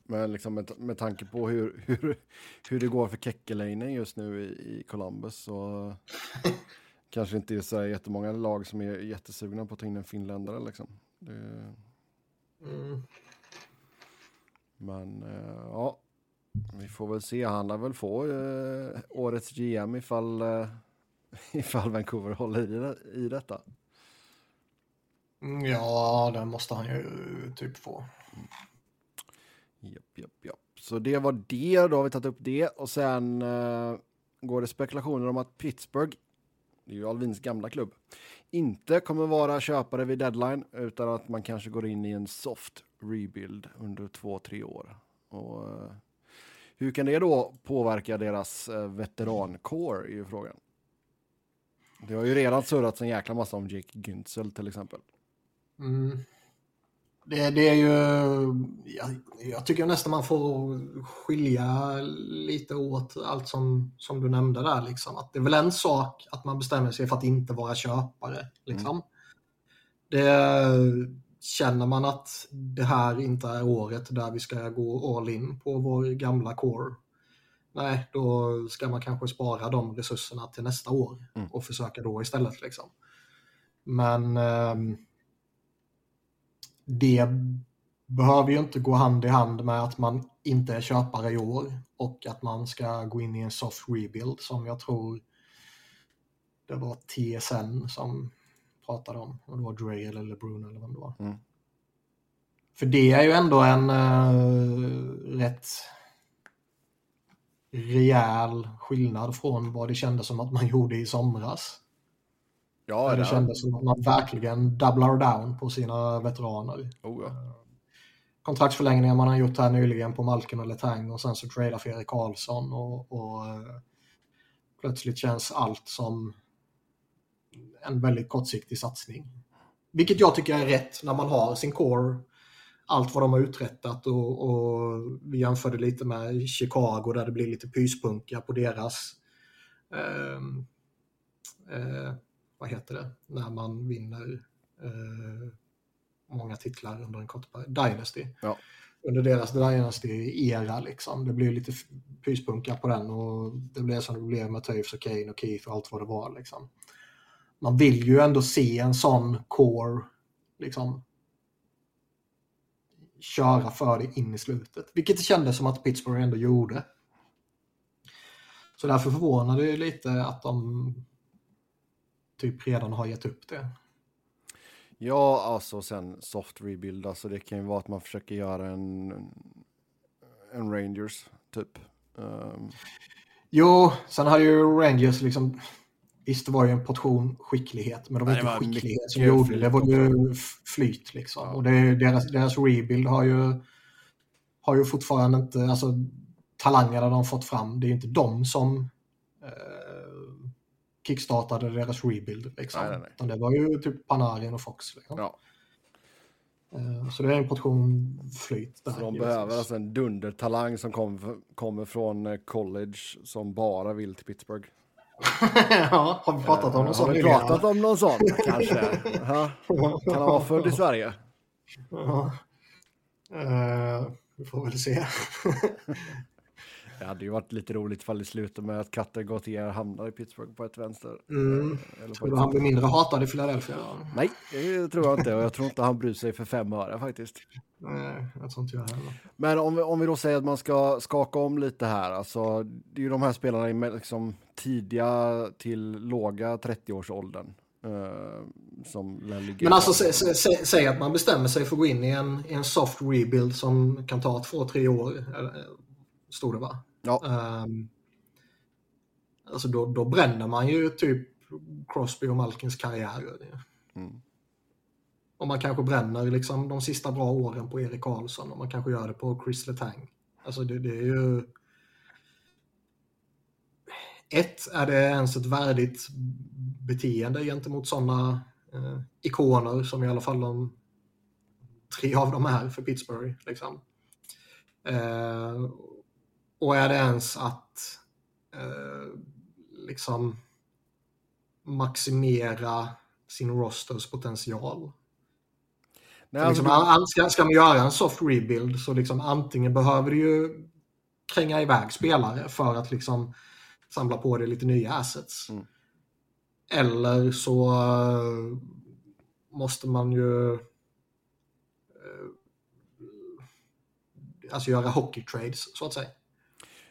Men liksom med, med tanke på hur, hur, hur det går för Kekkelainen just nu i, i Columbus så kanske inte är så jättemånga lag som är jättesugna på att ta in en finländare liksom. Det... Mm. Men uh, ja, vi får väl se. Han lär väl få uh, årets GM ifall, uh, ifall Vancouver håller i, i detta.
Mm, ja, det måste han ju typ få.
Japp, japp, japp. Så det var det, då har vi tagit upp det. Och sen eh, går det spekulationer om att Pittsburgh, det är ju Alvins gamla klubb, inte kommer vara köpare vid deadline utan att man kanske går in i en soft rebuild under två, tre år. Och, eh, hur kan det då påverka deras eh, veterankår är ju frågan. Det har ju redan surrats en jäkla massa om Jake Günzel till exempel.
Mm. Det, det, är ju, jag, jag, tycker nästan man får skilja lite åt allt som, som du nämnde där. Liksom. Att det är väl en sak att man bestämmer sig för att inte vara köpare. Liksom. Mm. Det, känner man att det här inte är året där vi ska gå all in på vår gamla core nej, då ska man kanske spara de resurserna till nästa år
Mm.
och försöka då istället. Liksom. Men ehm, det behöver ju inte gå hand i hand med att man inte är köpare i år och att man ska gå in i en soft rebuild som jag tror det var TSN som pratade om. Om det var Dre eller LeBron eller vad det var.
Mm.
För det är ju ändå en uh, rätt rejäl skillnad från vad det kändes som att man gjorde i somras.
Ja,
det
det
kändes som att man verkligen doublar down på sina veteraner.
Oh, ja.
Kontraktsförlängningar man har gjort här nyligen på Malkin och Letang och sen så tradar för Erik Karlsson och, och eh, plötsligt känns allt som en väldigt kortsiktig satsning. Vilket jag tycker är rätt när man har sin core, allt vad de har uträttat och, och vi jämförde lite med Chicago där det blir lite pyspunka på deras ehm, eh, vad heter det, när man vinner eh, många titlar under en kort period. Dynasty.
Ja.
Under deras Dynasty-era liksom. Det blev lite pyspunka på den och det blev som det blev med Toews och Kane och Keith och allt vad det var liksom. Man vill ju ändå se en sån core liksom köra för det in i slutet. Vilket det kändes som att Pittsburgh ändå gjorde. Så därför förvånar det lite att de typ redan har gett upp det.
Ja, alltså sen soft rebuild, alltså det kan ju vara att man försöker göra en, en Rangers, typ. Ehm,
Jo, sen hade ju Rangers liksom, visst det var ju en portion skicklighet, men det var
Nej,
inte
det var
skicklighet som gjorde
flyt
det, var ju flyt liksom.
Ja.
Och det, deras, deras rebuild har ju, har ju fortfarande inte, alltså talangerna de fått fram, det är ju inte de som eh, kickstartade deras rebuild liksom.
Nej, nej, nej.
Utan det var ju typ Panarin och Fox. Liksom.
ja.
Eh, så det är en portion flyt där.
Så de behöver alltså en dundertalang som kom, kommer från eh, college som bara vill till Pittsburgh.
ja, har vi pratat om
Eh,
någon sån
Har vi pratat om någon sån kanske? Ja. Kan han vara född i Sverige?
Ja. Eh, vi får väl se.
Det hade ju varit lite roligt ifall det slutar med att Katter Gautier hamnar i Pittsburgh på ett vänster.
Mm.
Eller på
Tror du han blir mindre hatad i Philadelphia?
Nej, det tror jag inte. Och jag tror inte han bryr sig för fem öre faktiskt.
Nej, jag tror inte jag heller.
Men om vi, om vi då säger att man ska skaka om lite här. Alltså, det är ju de här spelarna i liksom, tidiga till låga 30-årsåldern. Eh,
Men alltså sä, sä, sä, säg att man bestämmer sig för att gå in i en, i en soft rebuild som kan ta två, tre år. Stod det va?
Ja,
Ehm, alltså då, då bränner man ju typ Crosby och Malkins karriärer.
Mm.
Och man kanske bränner liksom de sista bra åren på Erik Karlsson och man kanske gör det på Chris Letang. Alltså det, det är ju... Ett, är det ens ett värdigt beteende gentemot sådana eh, ikoner som i alla fall de tre av dem är för Pittsburgh. Liksom. Eh, och är det ens att eh, liksom maximera sin rosters potential?
Nej,
För
alltså,
liksom, ska, ska man göra en soft rebuild så liksom antingen behöver du ju kränga iväg spelare för att liksom samla på dig lite nya assets.
Mm.
Eller så eh, måste man ju eh, alltså göra hockey trades så att säga.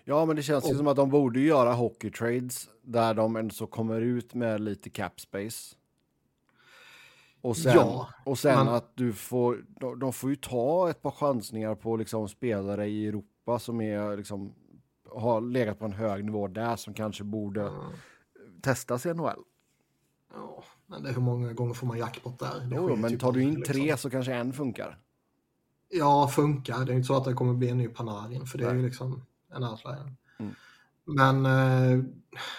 Ja, men det känns ju
Och-
som att de borde ju göra hockey trades där de ändå så kommer ut med lite cap space. Och sen,
Ja,
och sen
men-
att du får, de, de får ju ta ett par chansningar på liksom spelare i Europa som är liksom, har legat på en hög nivå där som kanske borde testas i NHL.
Ja, men det är hur många gånger får man jackpot där?
Jo, men
typ
tar du in
aldrig,
tre
liksom.
så kanske en funkar.
Ja, funkar. Det är inte så att det kommer bli en ny Panarin, för det är
Nej.
ju liksom en outlier.
Mm.
Men eh,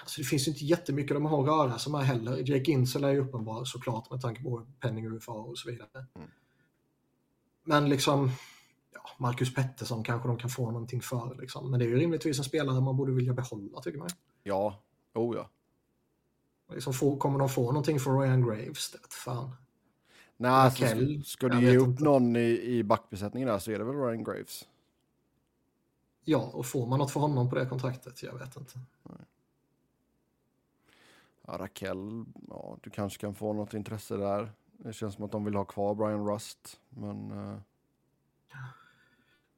alltså det finns ju inte jättemycket de har att röra sig med heller. Jake Insel är ju uppenbar såklart med tanke på penning UFA och så vidare.
Mm.
Men liksom, ja, Marcus Pettersson kanske de kan få någonting för. Liksom. Men det är ju rimligtvis en spelare man borde vilja behålla tycker man.
Ja, oh ja.
Liksom, få, kommer de få någonting för Ryan Graves? Det fan.
Nej, alltså, ska, ska du ge upp
inte.
någon i, i backbesättningen där så är det väl Ryan Graves.
Ja, och får man något för honom på det kontraktet? Jag vet inte.
Ja, Raquel, ja, du kanske kan få något intresse där. Det känns som att de vill ha kvar Brian Rust, men... Uh...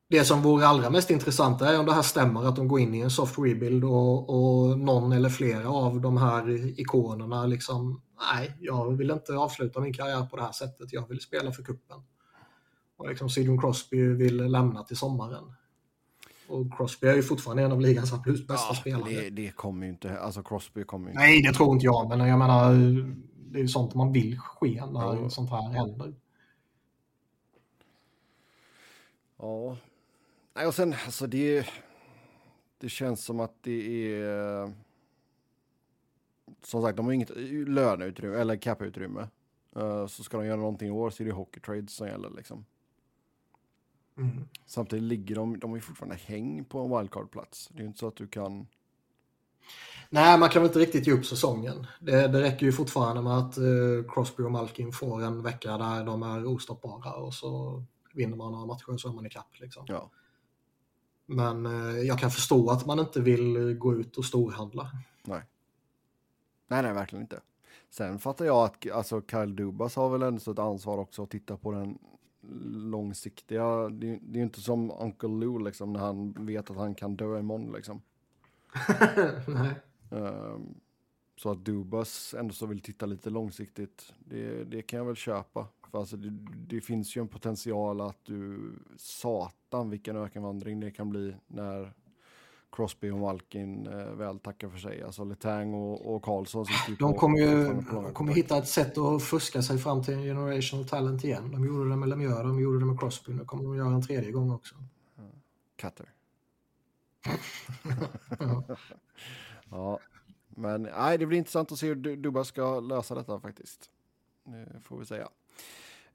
Det som vore allra mest intressant är om det här stämmer, att de går in i en soft rebuild och, och någon eller flera av de här ikonerna liksom, nej, jag vill inte avsluta min karriär på det här sättet, jag vill spela för kuppen. Och liksom Sidon Crosby vill lämna till sommaren. Och Crosby är ju fortfarande en av ligans absolut bästa ja, spelare.
Det, det kommer ju inte, alltså Crosby kommer ju inte.
Nej, det tror inte jag, men jag menar, det är ju sånt man vill ske när ja. sånt här händer.
Ja. Nej, och sen alltså det, det känns som att det är, som sagt, de har inget löneutrymme eller caputrymme. Uh, så ska de göra någonting i år så är det hockey trades som gäller liksom. Mm. Samtidigt ligger de, de är fortfarande häng på en wildcard-plats. Det är ju inte så att du kan...
Nej, man kan väl inte riktigt ge upp säsongen. Det, det räcker ju fortfarande med att uh, Crosby och Malkin får en vecka där de är ostoppbara och så vinner man några matcher så är man ikapp. Liksom.
Ja.
Men uh, jag kan förstå att man inte vill gå ut och storhandla.
Nej. Nej, nej, verkligen inte. Sen fattar jag att alltså, Kyle Dubas har väl ändå ett ansvar också att titta på den långsiktiga. Det, det är inte som Uncle Lou liksom när han vet att han kan dö imorgon liksom.
Nej.
Um, så att Dubas ändå så vill titta lite långsiktigt, det, det kan jag väl köpa. För alltså det, det, finns ju en potential att du, satan vilken ökenvandring det kan bli när Crosby och Malkin eh, väl tackar för sig. Alltså Letang och, och Karlsson.
De kommer ju kommer hitta ett sätt att fuska sig fram till en generational talent igen. De gjorde det med Lemieux, de gjorde det med Crosby. Nu kommer de göra en tredje gång också.
Cutter. ja. ja. Men nej, det blir intressant att se hur Dubba ska lösa detta faktiskt. Det får vi säga.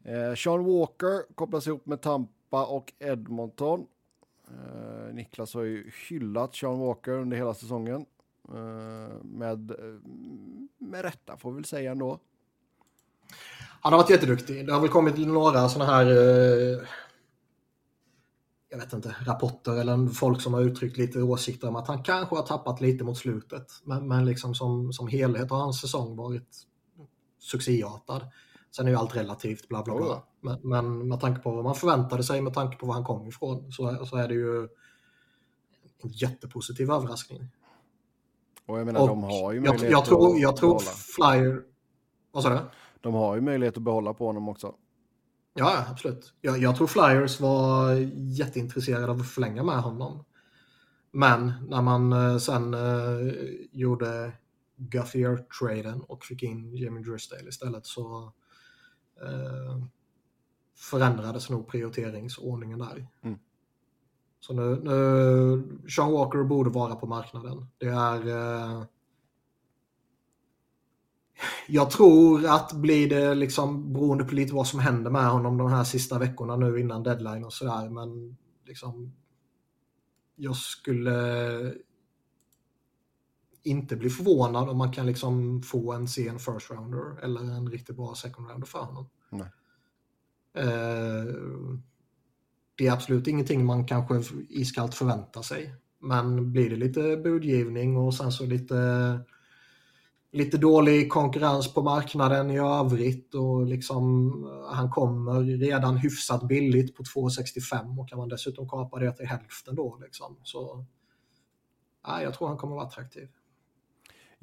Eh, Sean Walker kopplas ihop med Tampa och Edmonton. Eh, Niklas har ju hyllat Sean Walker under hela säsongen. Eh, med, eh, med rätta får vi väl säga ändå.
Han har varit jätteduktig. Det har väl kommit några sådana här eh, jag vet inte, rapporter eller folk som har uttryckt lite åsikter om att han kanske har tappat lite mot slutet. Men, men liksom som, som helhet har hans säsong varit succéartad. Sen är ju allt relativt, bla bla bla. Men, men med tanke på vad man förväntade sig, med tanke på var han kom ifrån, så, så är det ju en jättepositiv överraskning.
Och jag menar, och de har ju
möjlighet jag, jag tror, jag tror Flyer... Vad sa du?
De har ju möjlighet att behålla på honom också.
Ja, absolut. Jag, jag tror Flyers var jätteintresserade av att förlänga med honom. Men när man eh, sen uh, gjorde Guthier-traden och fick in Jamie Drysdale istället så förändrades nog prioriteringsordningen där. Mm. Så nu, nu, Sean Walker borde vara på marknaden. Det är uh, jag tror att blir det liksom beroende på lite vad som händer med honom de här sista veckorna nu innan deadline och sådär. Men liksom jag skulle inte bli förvånad om man kan liksom få en sen first rounder eller en riktigt bra second rounder för honom.
Nej.
Eh, det är absolut ingenting man kanske iskallt förväntar sig. Men blir det lite budgivning och sen så lite lite dålig konkurrens på marknaden i övrigt och liksom eh, han kommer redan hyfsat billigt på 2,65 och kan man dessutom kapa det till hälften då liksom. Så ja, jag tror han kommer vara attraktiv.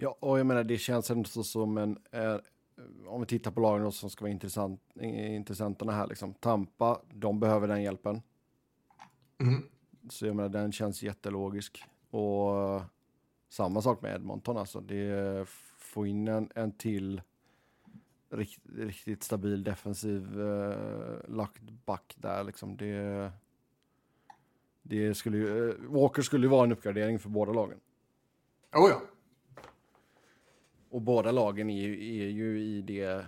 Ja, och jag menar det känns ändå som en, eh, om vi tittar på lagen som ska vara intressant, intressanterna här liksom. Tampa, de behöver den hjälpen.
Mm.
Så jag menar den känns jättelogisk. Och samma sak med Edmonton alltså. Det få in en, en till rikt, riktigt stabil defensiv eh, lagt back där liksom. Det, det skulle ju, eh, Walker skulle ju vara en uppgradering för båda lagen.
Oh ja.
Och båda lagen är, är ju i det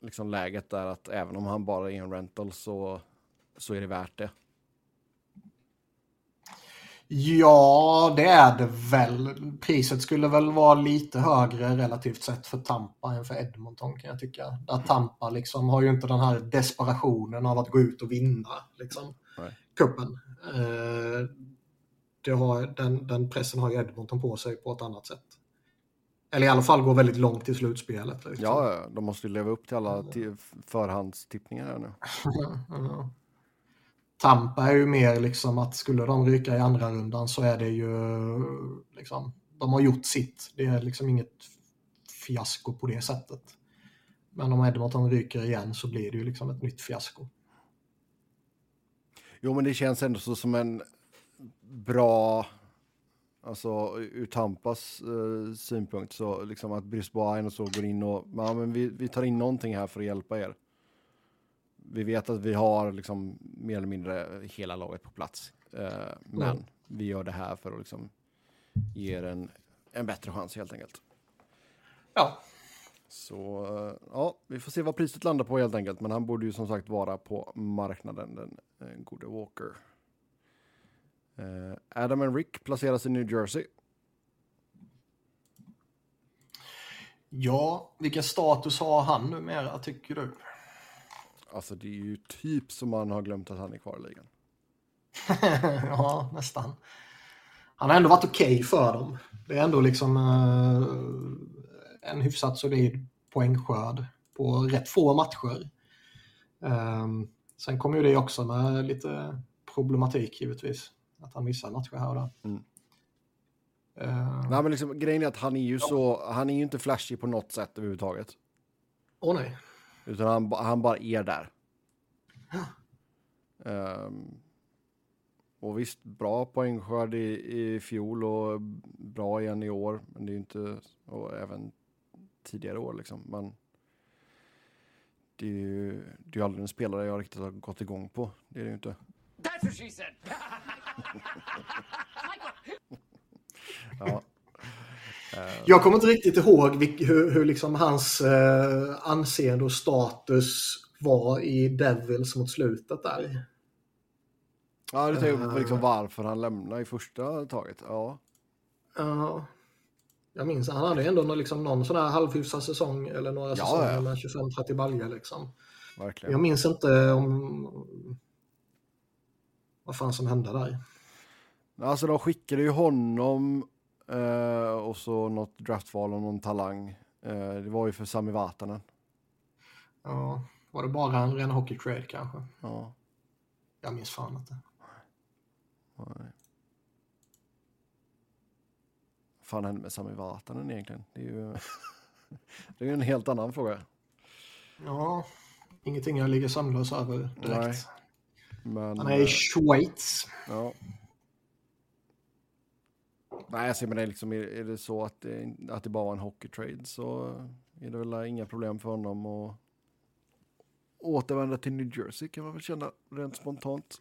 liksom läget där att även om han bara är en rental så, så är det värt det.
Ja, det är det väl. Priset skulle väl vara lite högre relativt sett för Tampa än för Edmonton kan jag tycka. Där Tampa liksom har ju inte den här desperationen av att gå ut och vinna liksom, kuppen. Eh, har, den, den pressen har ju Edmonton på sig på ett annat sätt. Eller i alla fall gå väldigt långt i slutspelet. Liksom.
Ja, de måste ju leva upp till alla förhandstippningar här nu.
Tampa är ju mer liksom att skulle de ryka i andra rundan så är det ju liksom, de har gjort sitt. Det är liksom inget fiasko på det sättet. Men om Edmonton ryker igen så blir det ju liksom ett nytt fiasko.
Jo, men det känns ändå så som en bra, alltså ur Tampas eh, synpunkt så liksom att Brisbane och så går in och, ja men vi, vi tar in någonting här för att hjälpa er. Vi vet att vi har liksom mer eller mindre hela laget på plats, eh, men mm. vi gör det här för att liksom ge er en, en bättre chans helt enkelt.
Ja.
Så ja, vi får se vad priset landar på helt enkelt. Men han borde ju som sagt vara på marknaden, den eh, gode Walker. Eh, Adam and Rick placeras i New Jersey.
Ja, vilken status har han numera tycker du?
Alltså det är ju typ som man har glömt att han är kvar i ligan.
ja, nästan. Han har ändå varit okej okay för dem. Det är ändå liksom uh, en hyfsat solid poängskörd på rätt få matcher. Um, sen kommer ju det också med lite problematik givetvis. Att han missar matcher här och där. Mm.
Uh, nej, men liksom, grejen är att han är ju ja. så, han är ju inte flashig på något sätt överhuvudtaget.
Åh oh, nej.
Utan han, han bara är där. Um, och visst, bra poängskörd i, i fjol och bra igen i år. Men det är ju inte, och även tidigare år liksom. Men det är ju det är aldrig en spelare jag riktigt har gått igång på. Det är det ju inte. That's what she said!
ja. Jag kommer inte riktigt ihåg hur, hur liksom hans eh, anseende och status var i Devils mot slutet där.
Ja, du tänker på liksom varför han lämnade i första taget. Ja.
Ja. Jag minns han hade ändå liksom någon sån här halvhyfsad säsong eller några ja, säsonger ja. med 25-30 baljor liksom. Verkligen. Jag minns inte om vad fan som hände där.
Alltså de skickade ju honom eh, och så något draftval och någon talang. Eh, det var ju för Sami Vatanen.
Ja, var det bara en ren hockey trade kanske?
Ja.
Jag minns fan inte.
Nej. Vad fan hände med Sami Vatanen egentligen? Det är ju det är en helt annan fråga.
Ja, ingenting jag ligger sömnlös över direkt. Nej,
men,
Han är i eh, Schweiz.
Ja. Nej, alltså, men det är, liksom, är, det så att det, att det bara var en hockeytrade så är det väl inga problem för honom att återvända till New Jersey kan man väl känna rent spontant.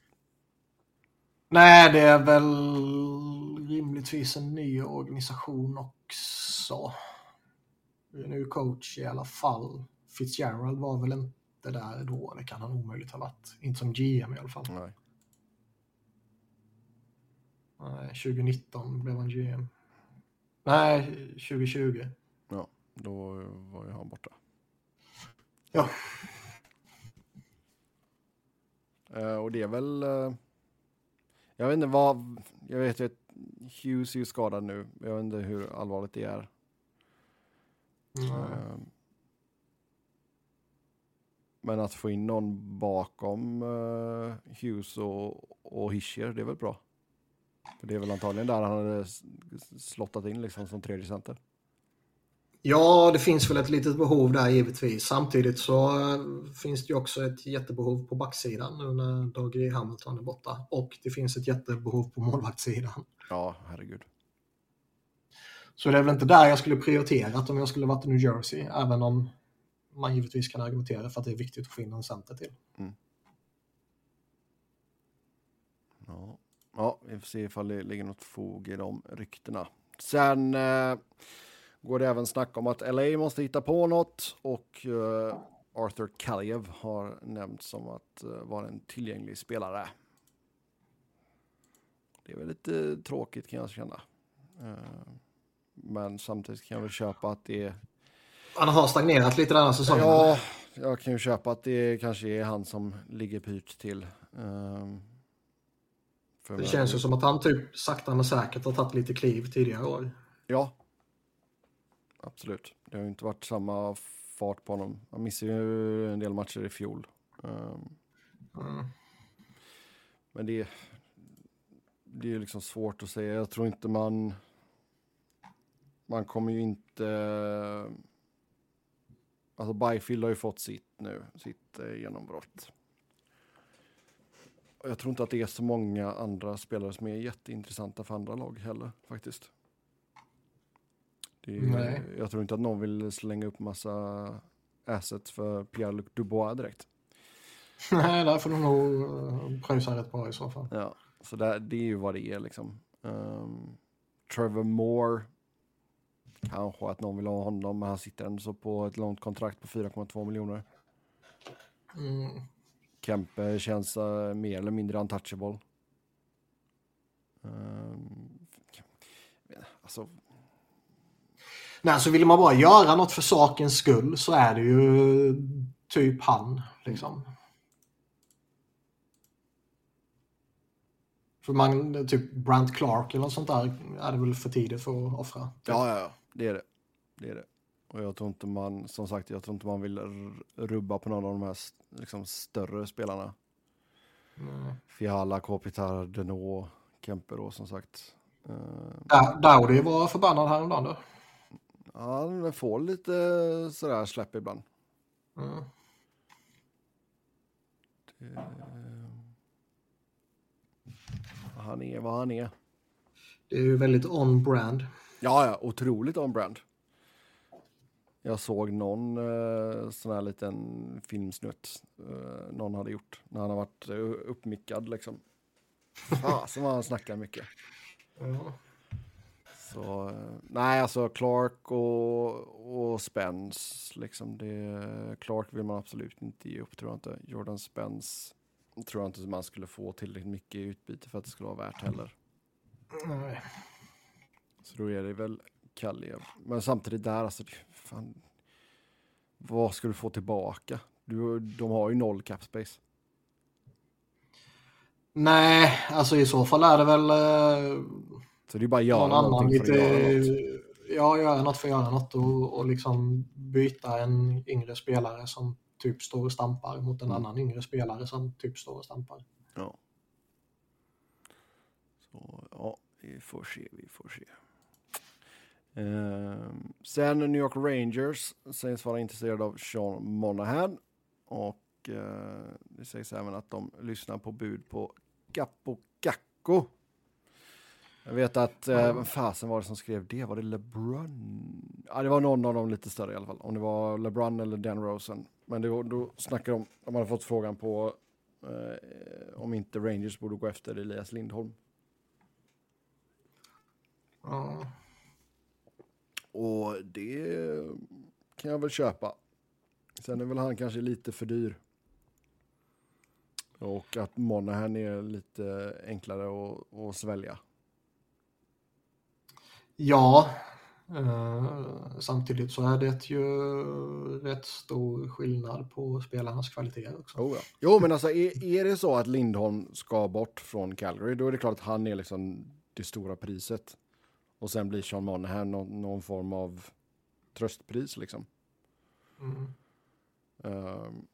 Nej, det är väl rimligtvis en ny organisation också. Nu coach i alla fall. Fitzgerald var väl inte där då, det kan han omöjligt ha varit. Inte som GM i alla fall.
Nej.
Nej 2019 blev han GM. Nej, 2020.
Ja, då var ju han borta.
Ja.
Uh, och det är väl... Uh jag vet inte vad, jag vet att Hughes är ju skadad nu. Jag vet inte hur allvarligt det är. Mm. Men att få in någon bakom uh, Hughes och, och Hischer, det är väl bra. För det är väl antagligen där han hade slottat in liksom som tredje center.
Ja, det finns väl ett litet behov där givetvis. Samtidigt så eh, finns det ju också ett jättebehov på backsidan nu när Dougie Hamilton är borta. Och det finns ett jättebehov på målvaktssidan.
Ja, herregud.
Så det är väl inte där jag skulle prioriterat om jag skulle varit i New Jersey, även om man givetvis kan argumentera för att det är viktigt att få in en center till.
Mm. Ja. ja, vi får se ifall det ligger något fog i de ryktena. Sen eh, går det även snack om att LA måste hitta på något och eh, Arthur Kaliev har nämnts som att eh, vara en tillgänglig spelare. Det är väl lite tråkigt kan jag känna. Eh, men samtidigt kan jag väl köpa att det är...
Han har stagnerat lite denna säsongen.
Ja, jag kan ju köpa att det kanske är han som ligger pyrt till. För
Det känns ju som att han typ sakta men säkert har tagit lite kliv tidigare år.
Ja. Absolut. Det har ju inte varit samma fart på honom. Han missade ju en del matcher i fjol. Um,
Mm.
Men det, det är ju liksom svårt att säga. Jag tror inte man... Man kommer ju inte... Alltså Byfield har ju fått sitt nu, sitt eh, genombrott. Och jag tror inte att det är så många andra spelare som är jätteintressanta för andra lag heller faktiskt. Är,
Nej.
jag tror inte att någon vill slänga upp massa assets för Pierre-Luc Dubois direkt.
Nej, där får du nog uh, pröjsa rätt bra i så fall.
Ja, så där, det är ju vad det är liksom. Um, Trevor Moore. Kanske att någon vill ha honom, men han sitter ändå så på ett långt kontrakt på 4,2 miljoner.
Mm.
Kempe känns eh, mer eller mindre untouchable. Um, alltså,
Nej, så vill man bara göra något för sakens skull så är det ju typ han. Liksom. För man, typ Brant Clark eller något sånt där är det väl för tidigt för att offra.
ja, ja, ja, det är det. Det är det. Och jag tror inte man, som sagt, jag tror inte man vill rubba på någon av de här liksom, större spelarna.
Mm.
Fiala, Kopitar, Denot, Kempe då som sagt. Uh,
Da- Dowdy var förbannad häromdagen då.
han får lite sådär släpp ibland.
Mm.
Det, han är vad han är.
Det är ju väldigt on-brand.
Ja, ja, otroligt on-brand. Jag såg någon eh, sån här liten filmsnutt eh, någon hade gjort när han har varit eh, uppmickad liksom. Fasen vad han snackar mycket.
Ja.
Så, eh, nej alltså Clark och, och Spence liksom det, Clark vill man absolut inte ge upp tror jag inte. Jordan Spence tror jag inte man skulle få tillräckligt mycket i utbyte för att det skulle vara värt heller.
Nej.
Så då är det väl Kaljev. Men samtidigt där, alltså, fan, vad ska du få tillbaka? Du, de har ju noll cap space.
Nej, alltså i så fall är det väl eh,
Så det är bara att göra
någon annan lite...
för att göra något.
Ja, göra något för att göra något och, och liksom byta en yngre spelare som typ står och stampar mot en
Mm.
annan yngre spelare som typ står och stampar.
Ja. Så ja, vi får se, vi får se. Ehm, sen New York Rangers sägs vara intresserade av Sean Monahan. Och eh, det sägs även att de lyssnar på bud på Capo Cacco. Jag vet att, eh, vem fasen var det som skrev det? Var det LeBron? Ja, det var någon av dem lite större i alla fall. Om det var LeBron eller Dan Rosen. Men det då snackade de, de hade fått frågan på eh, om inte Rangers borde gå efter Elias Lindholm.
Ja.
Och det kan jag väl köpa. Sen är väl han kanske lite för dyr. Och att Monahan är lite enklare att, att svälja.
Ja, eh, samtidigt så är det ju rätt stor skillnad på spelarnas kvaliteter också.
Oh, ja. Jo, men alltså är, är det så att Lindholm ska bort från Calgary, då är det klart att han är liksom det stora priset. Och sen blir Sean Monahan någon, någon form av tröstpris liksom.
Mm.
Ehm.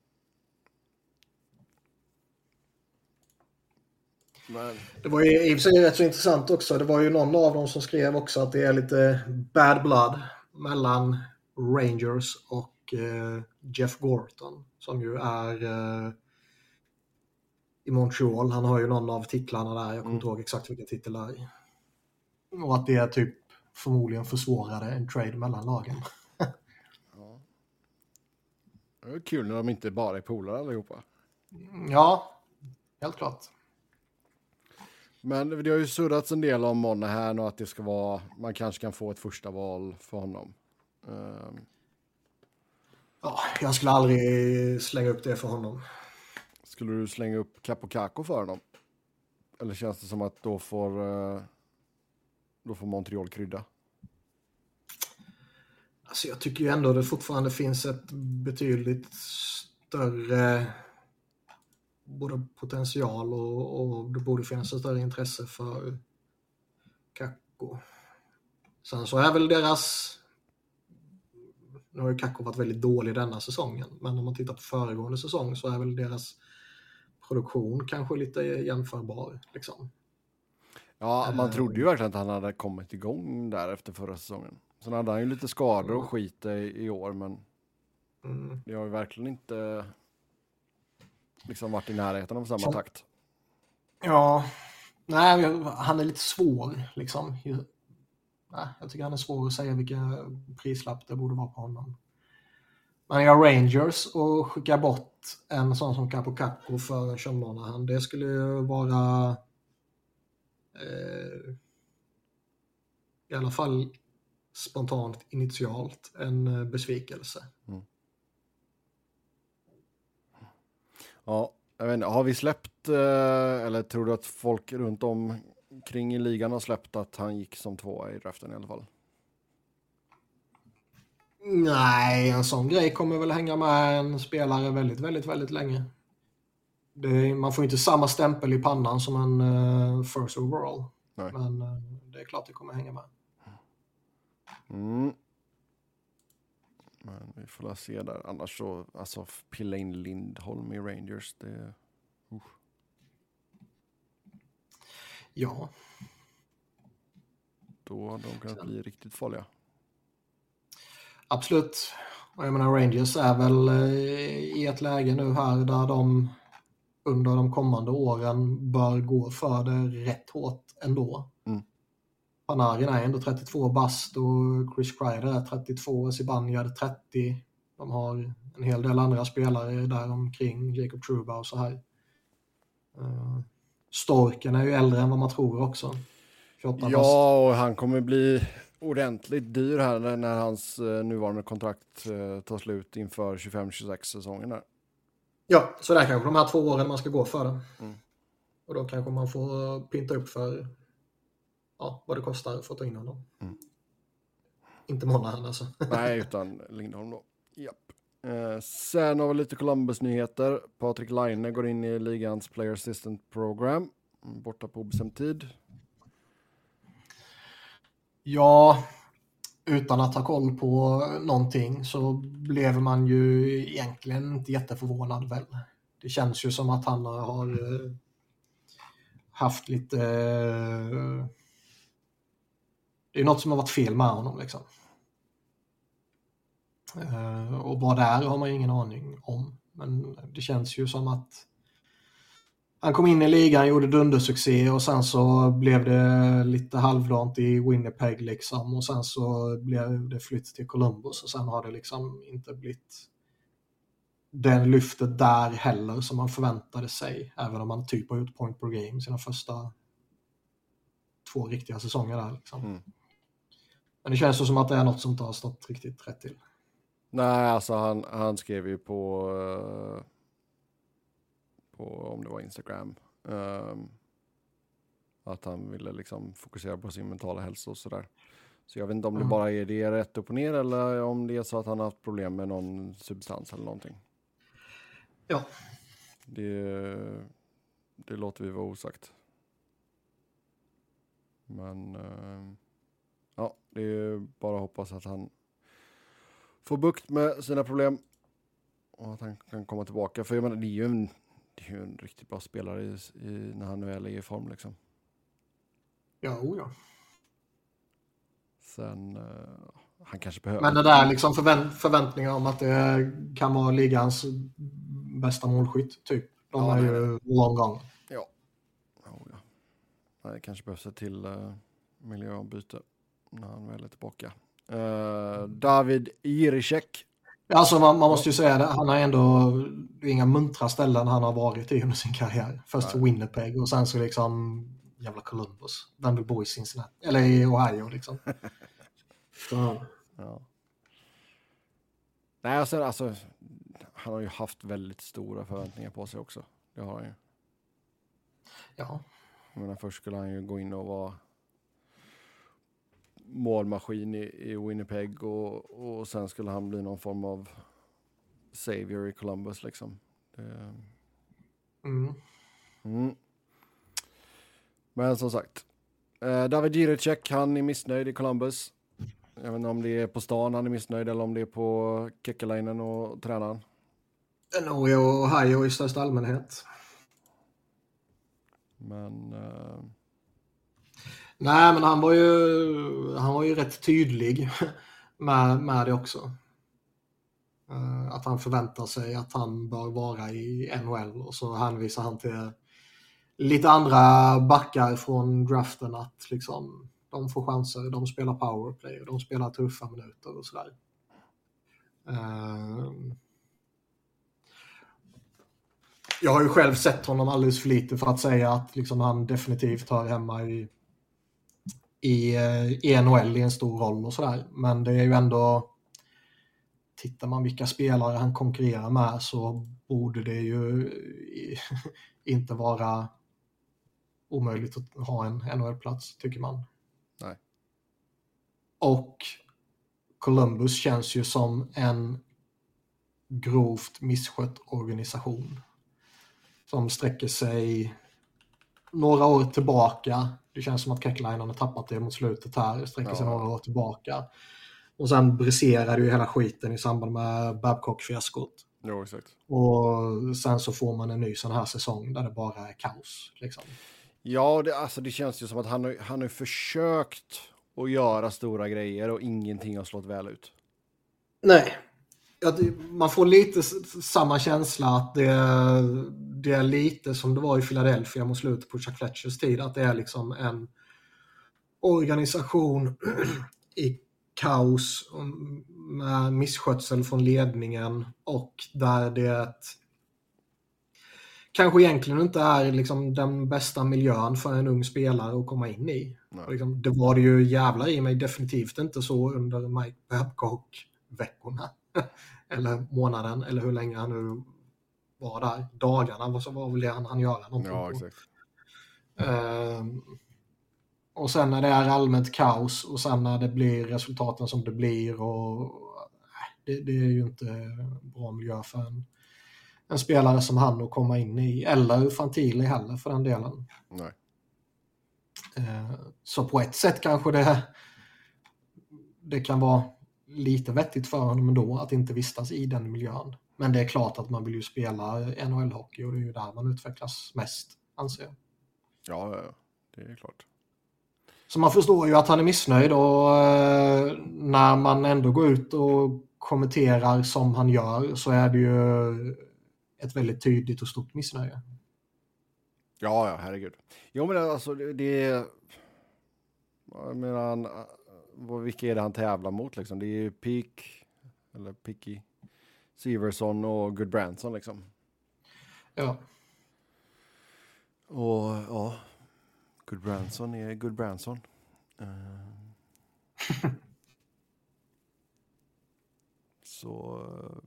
men,
Det var ju i och för sig rätt så intressant också. Det var ju någon av dem som skrev också att det är lite bad blood mellan Rangers och eh, Jeff Gorton som ju är eh, i Montreal. Han har ju någon av titlarna där. Jag kommer
Mm.
inte ihåg exakt vilken titel det är. Och att det är typ förmodligen försvårade en trade mellan lagen.
ja. Det är kul när de inte bara är polare allihopa.
Ja, helt klart.
Men det har ju surrats en del om Monahan och att det ska vara, man kanske kan få ett första val för honom. Ehm,
Ja, jag skulle aldrig slänga upp det för honom.
skulle du slänga upp Capo Caco för honom? Eller känns det som att då får, eh, då får Montreal krydda?
Alltså jag tycker ju ändå det fortfarande finns ett betydligt större både potential och, och det borde finnas ett större intresse för Kakko. Sen så är väl deras nu har ju Kakko varit väldigt dålig denna säsongen, men om man tittar på föregående säsong så är väl deras produktion kanske lite jämförbar. Liksom.
Ja, man trodde ju verkligen att han hade kommit igång där efter förra säsongen. Sen hade han ju lite skador och skit i, i år, men
Mm.
det har ju verkligen inte liksom varit i närheten av samma
Som-
takt.
Ja, nej, han är lite svår liksom. Nej, jag tycker han är svår att säga vilka prislapp det borde vara på honom. Men jag Rangers och skicka bort en sån som Capo Capo för Sean Monahan, det skulle ju vara eh, i alla fall spontant initialt en eh, besvikelse.
Ja, jag vet inte, har vi släppt, eh, eller tror du att folk runt om kring i ligan har släppt att han gick som tvåa i draften i alla fall?
Nej, en sån grej kommer väl hänga med en spelare väldigt, väldigt, väldigt länge. Det, man får inte samma stämpel i pannan som en uh, first overall.
Nej.
Men eh, det är klart det kommer hänga med.
Mm. Men vi får la se där. Annars så, alltså pilla in Lindholm i Rangers, det...
Ja,
Då hade de kunnat bli riktigt farliga.
absolut. Och jag menar Rangers är väl eh, i ett läge nu här där de under de kommande åren bör gå för det rätt hårt ändå.
Mm.
Panarin är ändå 32 bast och Chris Kreider är 32, Zibanejad är 30. De har en hel del andra spelare där omkring, Jacob Truba och så här. Eh, Storken är ju äldre än vad man tror också. 28 bast.
Ja, och han kommer bli ordentligt dyr här när, hans eh, nuvarande kontrakt eh, tar slut inför 25-26 säsongen där.
Ja, så där kanske de här två åren man ska gå för det.
Mm.
Och då kanske man får pinta upp för ja, vad det kostar för att ta in honom.
Mm.
Inte Monahan alltså.
Nej, utan Lindholm då. Japp. Eh, sen har vi lite Columbus-nyheter. Patrik Laine går in i ligans Player Assistant Program. Borta på obestämd tid.
Ja, utan att ha koll på någonting så blev man ju egentligen inte jätteförvånad väl. Det känns ju som att han har eh, haft lite... Eh, det är något som har varit fel med honom liksom. Eh, och vad det är har man ju ingen aning om. Men det känns ju som att han kom in i ligan, gjorde dundersuccé och sen så blev det lite halvdant i Winnipeg liksom och sen så blev det flytt till Columbus och sen har det liksom inte blivit den lyftet där heller som man förväntade sig. Även om man typ har gjort point per game sina första två riktiga säsonger där. Liksom.
Mm.
Men det känns som att det är något som inte har stått riktigt rätt till.
Nej, alltså han, han skrev ju på, eh, på om det var Instagram, ehm, att han ville liksom fokusera på sin mentala hälsa och sådär. Så jag vet inte om det
Mm.
bara är det rätt upp och ner eller om det är så att han har haft problem med någon substans eller någonting.
Ja,
Det, det låter vi vara osagt. Men eh, ja, det är bara att hoppas att han får bukt med sina problem och att han kan komma tillbaka. För jag menar, det är ju en, det är ju en riktigt bra spelare i, i, när han väl är i form liksom.
ja, oh ja.
Sen, eh, han kanske behöver...
Men det där liksom förvänt- förväntningar om att det kan vara ligans bästa målskytt typ. De
Ja,
är ju long gone.
Ja. Oh, ja. Nej, det kanske behövs ett till uh, miljöombyte när han väl är tillbaka. Eh, David Jiricek.
Alltså man, man måste ju säga det, han har ändå det är inga muntra ställen han har varit i under sin karriär. Först
Nej.
Winnipeg och sen så liksom jävla Columbus. Vem vill bo i Cincinnati? Eller i Ohio liksom. Så,
Ja. Nej, alltså, alltså, han har ju haft väldigt stora förväntningar på sig också. Det har han ju.
ja.
Jag menar, först skulle han ju gå in och vara målmaskin i, i Winnipeg och, och sen skulle han bli någon form av savior i Columbus liksom. Det,
Mm.
Mm. Men som sagt, eh, David Jiricek, han är missnöjd i Columbus. Jag vet inte om det är på stan han är missnöjd eller om det är på Kekkelainen och tränaren.
nog i Ohio i största allmänhet.
Men... Eh,
Nej, men han var ju, han var ju rätt tydlig med, med det också. Eh, att han förväntar sig att han bör vara i NHL och så hänvisar han till lite andra backar från draften att liksom de får chanser, de spelar powerplay och de spelar tuffa minuter och sådär. Eh, jag har ju själv sett honom alldeles för lite för att säga att liksom han definitivt hör hemma i, i, i NHL i en stor roll och sådär. Men det är ju ändå, tittar man vilka spelare han konkurrerar med så borde det ju inte vara omöjligt att ha en NHL-plats, tycker man.
Nej.
Och Columbus känns ju som en grovt misskött organisation. Som sträcker sig några år tillbaka. Det känns som att Keckline har tappat det mot slutet här. Sträcker ja. sig några år tillbaka. Och sen briserade ju hela skiten i samband med Babcock-fiaskot.
Jo, exakt.
Och sen så får man en ny sån här säsong där det bara är kaos. Liksom.
Ja, det, alltså det känns ju som att han har, han har försökt att göra stora grejer och ingenting har slått väl ut.
Nej. Man får lite samma känsla att det, det är lite som det var i Philadelphia mot slutet på Chuck Fletchers tid. Att det är liksom en organisation i kaos med misskötsel från ledningen och där det kanske egentligen inte är liksom den bästa miljön för en ung spelare att komma in i. Liksom, det var det ju jävlar i mig definitivt inte så under Mike Babcock-veckorna. eller månaden, eller hur länge han nu var där. Dagarna var, så var väl det han hann göra någonting
ja, exakt.
Um, och sen när det är allmänt kaos och sen när det blir resultaten som det blir och det, det är ju inte bra miljö för en en spelare som han att komma in i, eller Fantili heller för den delen.
Nej.
Eh, så på ett sätt kanske det, det kan vara lite vettigt för honom ändå att inte vistas i den miljön. Men det är klart att man vill ju spela NHL-hockey och det är ju där man utvecklas mest, anser jag.
Ja, det är klart.
Så man förstår ju att han är missnöjd och eh, när man ändå går ut och kommenterar som han gör så är det ju ett väldigt tydligt och stort missnöje.
Ja, ja, herregud. Jo, men alltså det, det är... Jag menar, vilka är det han tävlar mot liksom? Det är ju Peak, eller Picky, Severson och Good Branson liksom.
Ja.
Och ja, Good Branson är Good Branson. Uh... Så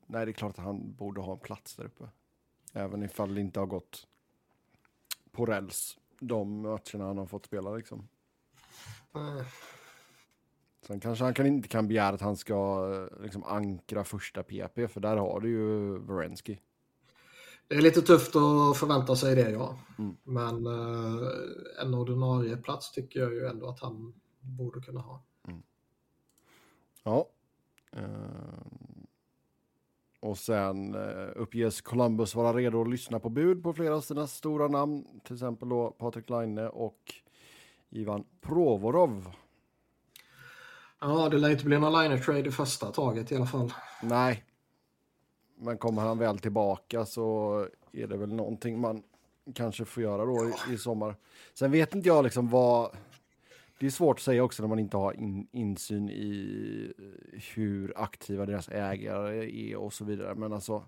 nej, det är klart att han borde ha en plats där uppe. Även ifall det inte har gått på räls de matcherna han har fått spela liksom. Mm. Sen kanske han kan, inte kan begära att han ska liksom ankra första PP, för där har du ju Varensky.
Det är lite tufft att förvänta sig det, ja. Mm. Men uh, en ordinarie plats tycker jag ju ändå att han borde kunna ha. Mm.
Ja. Uh, och sen eh, uppges Columbus vara redo att lyssna på bud på flera av sina stora namn, till exempel då Patrik Laine och Ivan Provorov.
Ja, det lär inte bli någon Laine-trade i första taget i alla fall.
Nej, men kommer han väl tillbaka så är det väl någonting man kanske får göra då i, i sommar. Sen vet inte jag liksom vad det är svårt att säga också när man inte har in, insyn i hur aktiva deras ägare är och så vidare. Men alltså.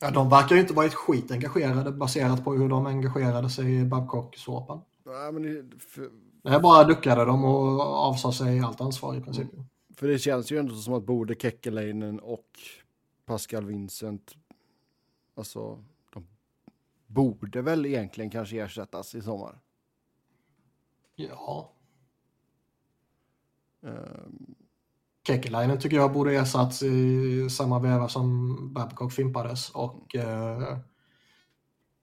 Ja, de verkar ju inte vara ett skit engagerade baserat på hur de engagerade sig i Babcock-såpan.
Nej, men det, för...
det bara duckade de och avsade sig allt ansvar i princip. Mm.
För det känns ju ändå som att både Kekkeleinen och Pascal Vincent, alltså de borde väl egentligen kanske ersättas i sommar.
Ja. Um. Kekkelainen tycker jag borde ersatts i samma veva som Babcock fimpades och uh,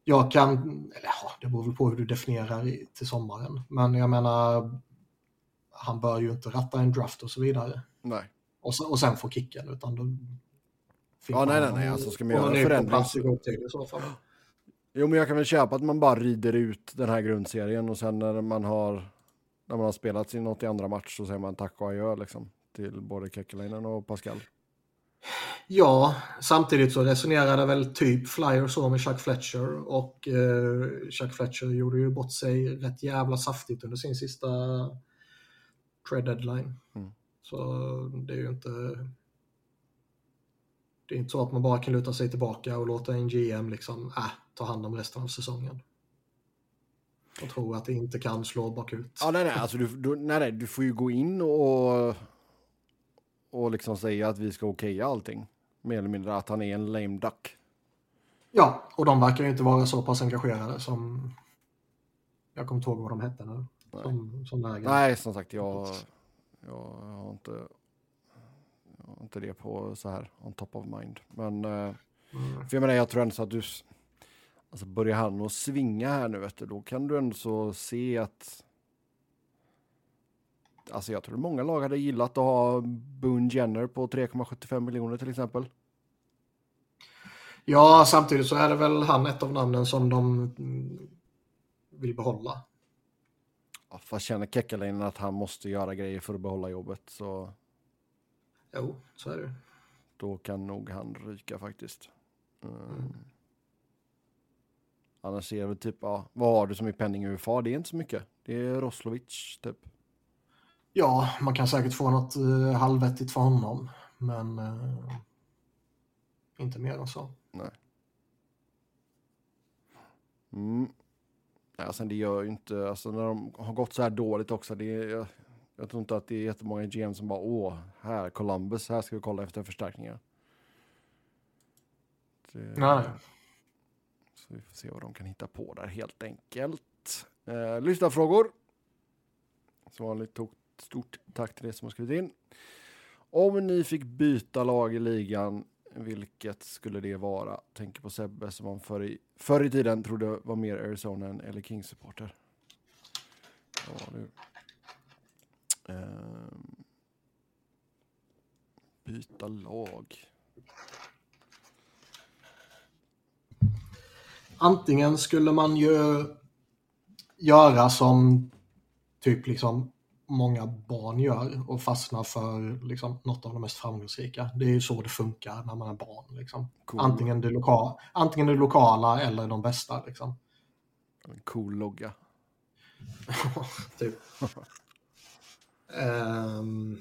jag kan, eller ja, det beror väl på hur du definierar till sommaren. Men jag menar, han bör ju inte ratta en draft och så vidare.
Nej.
Och, sen, och sen få kicken, utan då...
Ja, nej, nej, nej, alltså ska man göra en förändring så-
tid i så fall.
Jo, men jag kan väl köpa att man bara rider ut den här grundserien och sen när man har, när man har spelat sin 82 match så säger man tack och adjö liksom till både Kekkelainen och Pascal.
Ja, samtidigt så resonerade väl typ Flyer så med Chuck Fletcher och eh, Chuck Fletcher gjorde ju bort sig rätt jävla saftigt under sin sista trade deadline.
Mm.
Så det är ju inte det är inte så att man bara kan luta sig tillbaka och låta en GM liksom äh, ta hand om resten av säsongen. Och tro att det inte kan slå bakut.
Ja, nej, nej, alltså du, du, nej, nej, du får ju gå in och, och liksom säga att vi ska okeja allting. Mer eller mindre att han är en lame duck.
Ja, och de verkar ju inte vara så pass engagerade som jag kommer inte ihåg vad de hette nu.
Nej.
Som, som.
Nej, som sagt, jag, jag har inte, jag har inte det på så här on top of mind. Men eh,
Mm.
för jag menar, jag tror ändå så att du, alltså börjar han att svinga här nu, vet du, då kan du ändå så se att Alltså jag tror många lag hade gillat att ha Boone Jenner på 3,75 miljoner till exempel.
Ja, samtidigt så är det väl han ett av namnen som de mm, vill behålla.
Ja, fast känner Kekkelainen att han måste göra grejer för att behålla jobbet så
Jo, så är det
då kan nog han ryka faktiskt. Mm. Annars är det väl typ, ja, vad har du som är penning UFA? Det är inte så mycket. Det är Roslovic typ.
Ja, man kan säkert få något uh, halvvettigt för honom, men eh, inte mer än så.
Nej. Mm. Alltså det gör ju inte, alltså när de har gått så här dåligt också, det är, jag, jag tror inte att det är jättemånga GM som bara, åh, här, Columbus, här ska vi kolla efter förstärkningar. Det,
Nej.
Så vi får se vad de kan hitta på där helt enkelt. Eh, lyssnarfrågor. Som vanligt, tog- stort tack till er som har skrivit in. Om ni fick byta lag i ligan, vilket skulle det vara? Tänker på Sebbe som man förr i, förr i tiden trodde var mer Arizona än eller Kings-supporter. Ja, du. Ehm. byta lag.
Antingen skulle man ju göra som typ liksom många barn gör och fastna för liksom något av de mest framgångsrika. Det är ju så det funkar när man är barn. Liksom.
Cool,
Antingen, det loka- antingen det lokala eller de bästa. Liksom.
En cool logga.
typ. Ehm,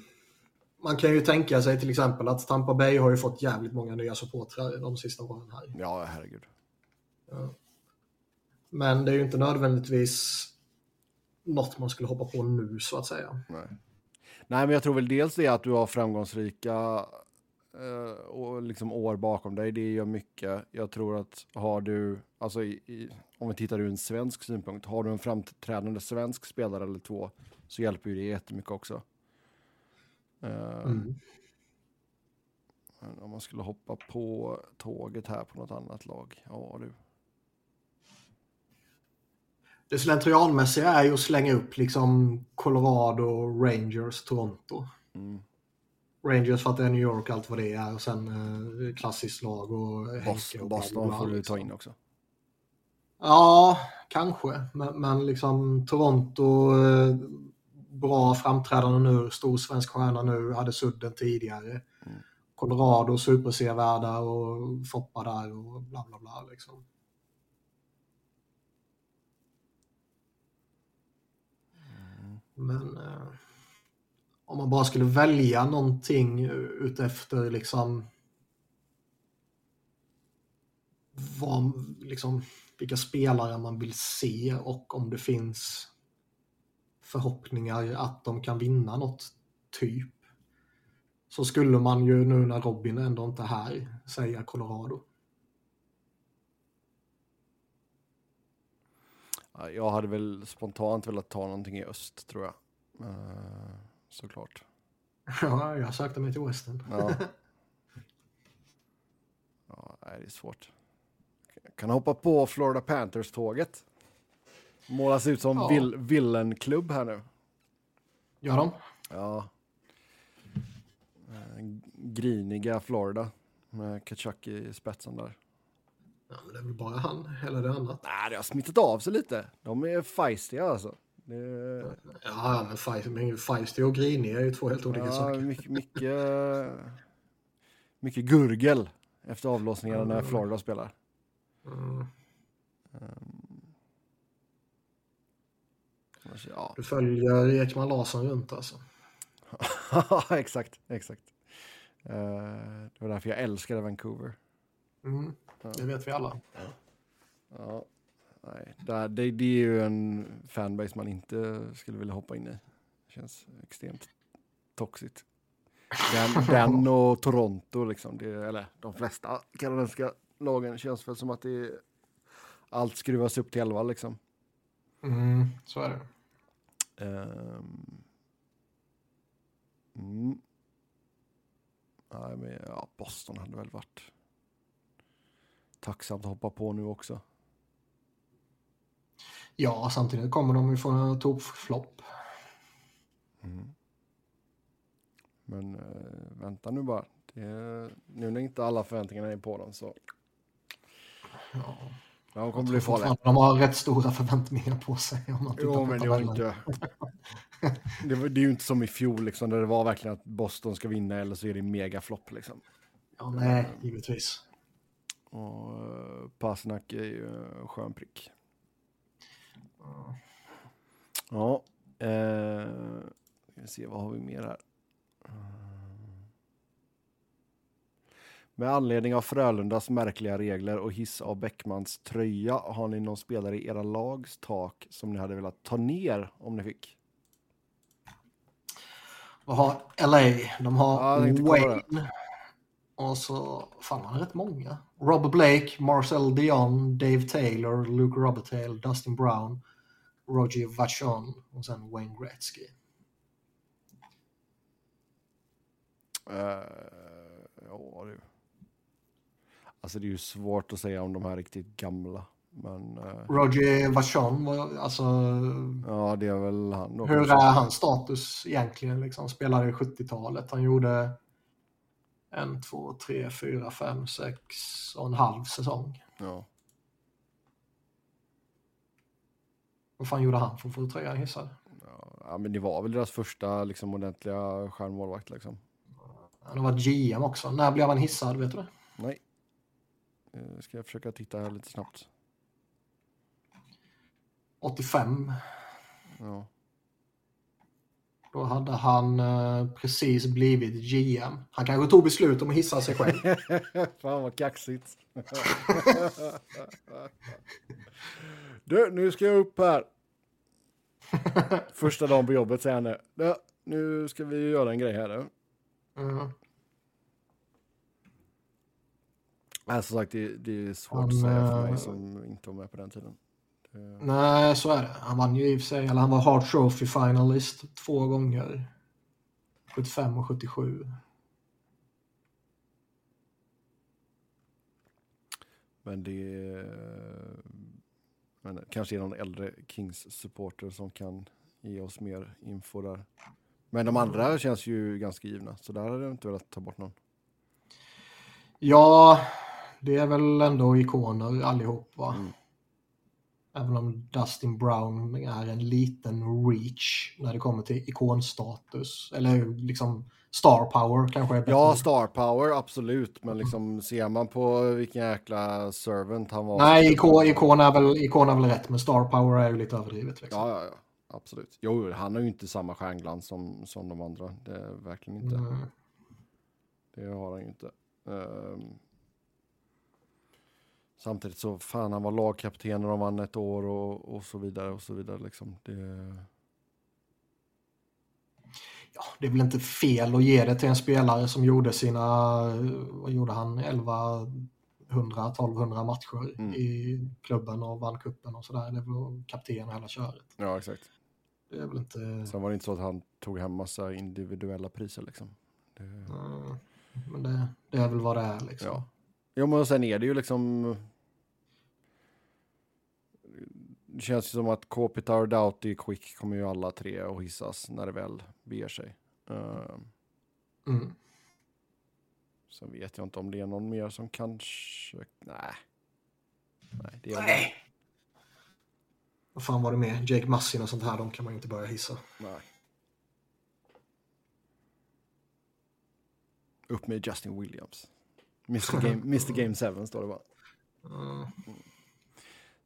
man kan ju tänka sig till exempel att Tampa Bay har ju fått jävligt många nya supportrar de sista åren här.
Ja, herregud.
Men det är ju inte nödvändigtvis något man skulle hoppa på nu så att säga.
Nej. Nej, men jag tror väl dels det att du har framgångsrika eh, och liksom år bakom dig. Det gör mycket. Jag tror att har du, alltså i, i, om vi tittar ur en svensk synpunkt, har du en framträdande svensk spelare eller två så hjälper ju det jättemycket också. Eh,
Mm.
Om man skulle hoppa på tåget här på något annat lag. Ja du.
Det slentrianmässiga är ju att slänga upp liksom Colorado, Rangers, Toronto.
Mm.
Rangers för att det är New York allt vad det är och sen eh, klassiskt lag och Henke
Boston,
och
Boston
bla,
får du
liksom.
ta in också.
Ja, kanske. Men, men liksom Toronto, eh, bra framträdande nu, stor svensk stjärna nu, hade sudden tidigare.
Mm.
Colorado, supersevärda och Foppa där och bla bla bla. Liksom. Men eh, om man bara skulle välja någonting utefter liksom vad, liksom, vilka spelare man vill se och om det finns förhoppningar att de kan vinna något typ. Så skulle man ju nu när Robin ändå inte är här säga Colorado.
Jag hade väl spontant velat ta någonting i öst tror jag. Eh, såklart.
Ja, jag sökte mig till Western.
Ja. ja, det är svårt. kan hoppa på Florida Panthers-tåget. Målas ut som
Ja.
vill, villenklubb här nu.
Gör de?
Ja. Eh, Griniga Florida med Kachuk i spetsen där.
Ja, men det är väl bara han, eller det annat.
Nej, det har smittat av sig lite. De är feistiga alltså. Det,
Ja, men Feist- men Feisty och grinig är ju två helt olika
ja,
saker.
mycket, mycket, mycket gurgel efter avlossningarna när Florida spelar.
Mm.
Ja,
Du följer Ekman Larsson runt alltså.
exakt, exakt. Eh, det var därför jag älskade Vancouver.
Mm. Det vet vi alla.
Ja, nej, det, det, det är ju en fanbase man inte skulle vilja hoppa in i. Det känns extremt toxigt. Den, den och Toronto, liksom, det, eller de flesta kanadensiska lagen känns väl som att det allt skruvas upp till 11 liksom.
Mm, så är det.
Ehm. Mm. Nej, men ja, Boston hade väl varit tacksamt att hoppa på nu också.
Ja, samtidigt kommer de ju få en tokflopp.
Men eh, vänta nu bara. Är, nu när inte alla förväntningarna är på dem så.
Ja.
Ja, de kommer bli farliga.
De har rätt stora förväntningar på sig. Om man
Jo, men det inte. Det, var, det är ju inte som i fjol liksom, där det var verkligen att Boston ska vinna eller så är det megaflopp liksom.
Ja, nej, givetvis.
Och uh, Pasnak är ju en skön prick. Ja. Eh, ska vi se, vad har vi mer här? Mm. Med anledning av Frölundas märkliga regler och hiss av Bäckmans tröja, har ni någon spelare i era lags tak som ni hade velat ta ner om ni fick?
Vad har LA? De har
Ja,
Wayne. Och så, fan han har rätt många. Robert Blake, Marcel Dion, Dave Taylor, Luke Robertail, Dustin Brown, Roger Vachon och sen Wayne Gretzky.
Eh, ja, du. Alltså det är ju svårt att säga om de här riktigt gamla. Men eh,
Roger Vachon, alltså
ja, det är väl han då.
hur är hans status egentligen? Liksom, spelade i 70-talet. Han gjorde en, två, tre, fyra, fem, sex och en halv säsong.
Ja.
Vad fan gjorde han för att få tröjan hissad?
Ja, men det var väl deras första liksom, ordentliga stjärnmålvakt. Liksom.
Han har varit GM också. När blev han hissad? Vet du det?
Nej. Eh, Ska jag försöka titta här lite snabbt.
85.
Ja.
Då hade han eh, precis blivit GM. Han kanske tog beslut om att hissa sig själv.
Fan vad kaxigt. du, nu ska jag upp här. Första dagen på jobbet säger han det. Ja, nu ska vi göra en grej här.
Mm.
Nej, som sagt, det, det är svårt
Han,
att säga för
eh,
mig som inte var med på den tiden. Det,
Nej, så är det. Han vann ju i och för sig, eller han var Hart Trophy finalist två gånger. 75 och 77.
men det men kanske är någon äldre Kings-supporter som kan ge oss mer info där. Men de andra känns ju ganska givna, så där hade jag inte velat ta bort någon.
Ja, det är väl ändå ikoner allihop va?
Mm.
Även om Dustin Brown är en liten reach när det kommer till ikonstatus. Eller liksom star power kanske är bättre.
Ja, star power, absolut. Men liksom ser man på vilken jäkla servant han var.
Nej, ikon, ikon, är väl, ikon är väl rätt, men star power är ju lite överdrivet. Liksom.
Ja, ja, ja. Absolut. Jo, han har ju inte samma stjärnglans som, som de andra. Det är verkligen inte.
Mm.
Det har han ju inte. Ehm. Samtidigt så, fan, han var lagkapten och de vann ett år och, och så vidare och så vidare. Liksom. Det,
Ja, det är väl inte fel att ge det till en spelare som gjorde sina, vad gjorde han, 1100, 1200 matcher
Mm.
i klubben och vann kuppen och sådär. Det väl kapten och hela köret.
ja, exakt.
Det är väl inte...
Sen var det inte så att han tog hem massa individuella priser liksom. Det,
Mm, Men det, det är väl vad det är liksom.
Ja. Jo, men sen är det ju liksom... det känns ju som att Kopitar, Doughty, Quick kommer ju alla tre att hissas när det väl beger sig. Uh,
Mm.
sen vet jag inte om det är någon mer som kanske... Nej. Nej, det är
Nej. Vad fan var det med? Jake Massin och sånt här, de kan man ju inte börja hissa.
Nej. Upp med Justin Williams. Mr Game, Mr Game 7 står det bara.
Mm.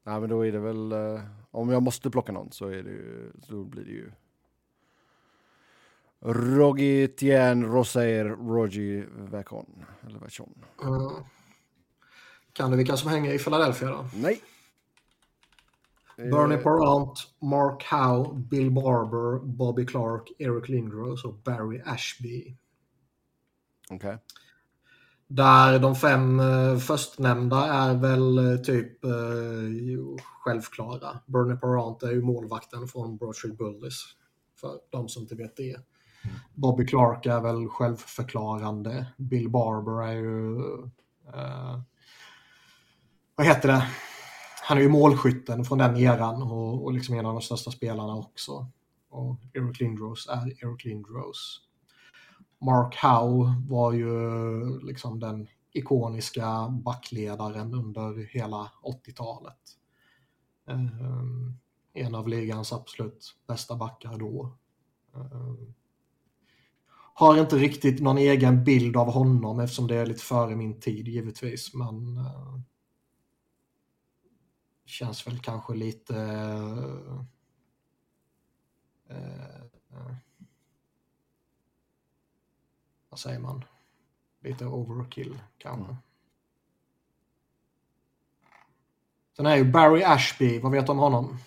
Nej, men då är det väl... eh, om jag måste plocka någon så, är det ju, så blir det ju... Rogi Tien Rosair Rogi Vacon. Eller Vachon.
Mm. Kan du vilka som hänger i Philadelphia då?
Nej.
Bernie
Eh,
Parent, Mark Howe, Bill Barber, Bobby Clark, Eric Lindros och Barry Ashby.
Okej.
Där de fem eh, förstnämnda är väl eh, typ eh, jo, självklara. Bernie Parent är ju målvakten från Broadstreet Bullies. För de som inte vet det. Bobby Clark är väl självförklarande. Bill Barber är ju... Eh, vad heter det? Han är ju målskytten från den eran och, och liksom en av de största spelarna också. Och Eric Lindros är Eric Lindros. Mark Howe var ju liksom den ikoniska backledaren under hela 80-talet. Eh, en av ligans absolut bästa backar då. Eh, har inte riktigt någon egen bild av honom eftersom det är lite före min tid givetvis, men eh, känns väl kanske lite vad säger man? Lite overkill kanske.
Mm.
Sen är ju Barry Ashby, vad vet du om honom?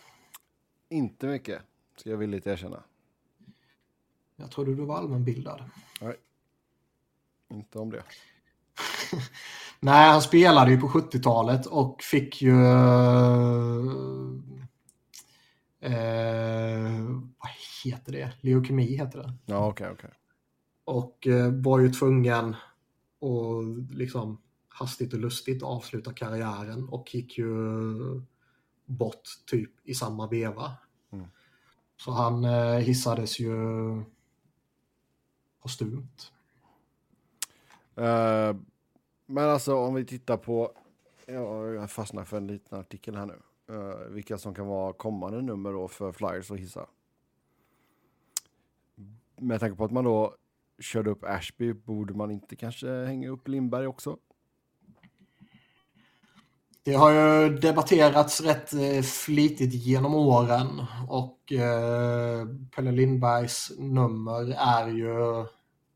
Inte mycket, ska jag villigt erkänna.
Jag trodde du var allmänbildad.
Nej. Inte om det.
Nej, han spelade ju på 70-talet och fick ju... Eh, vad heter det? Leukemi heter det.
Ja, okej, okej.
Och eh, var ju tvungen att liksom hastigt och lustigt avsluta karriären och gick ju bort typ i samma veva.
Mm.
Så han eh, hissades ju postumt.
Eh, men alltså om vi tittar på, ja, jag fastnar för en liten artikel här nu. Eh, vilka som kan vara kommande nummer då för Flyers att hissa. Med tanke på att man då körde upp Ashby, borde man inte kanske hänga upp Lindberg också?
Det har ju debatterats rätt eh, flitigt genom åren och eh, Pelle Lindbergs nummer är ju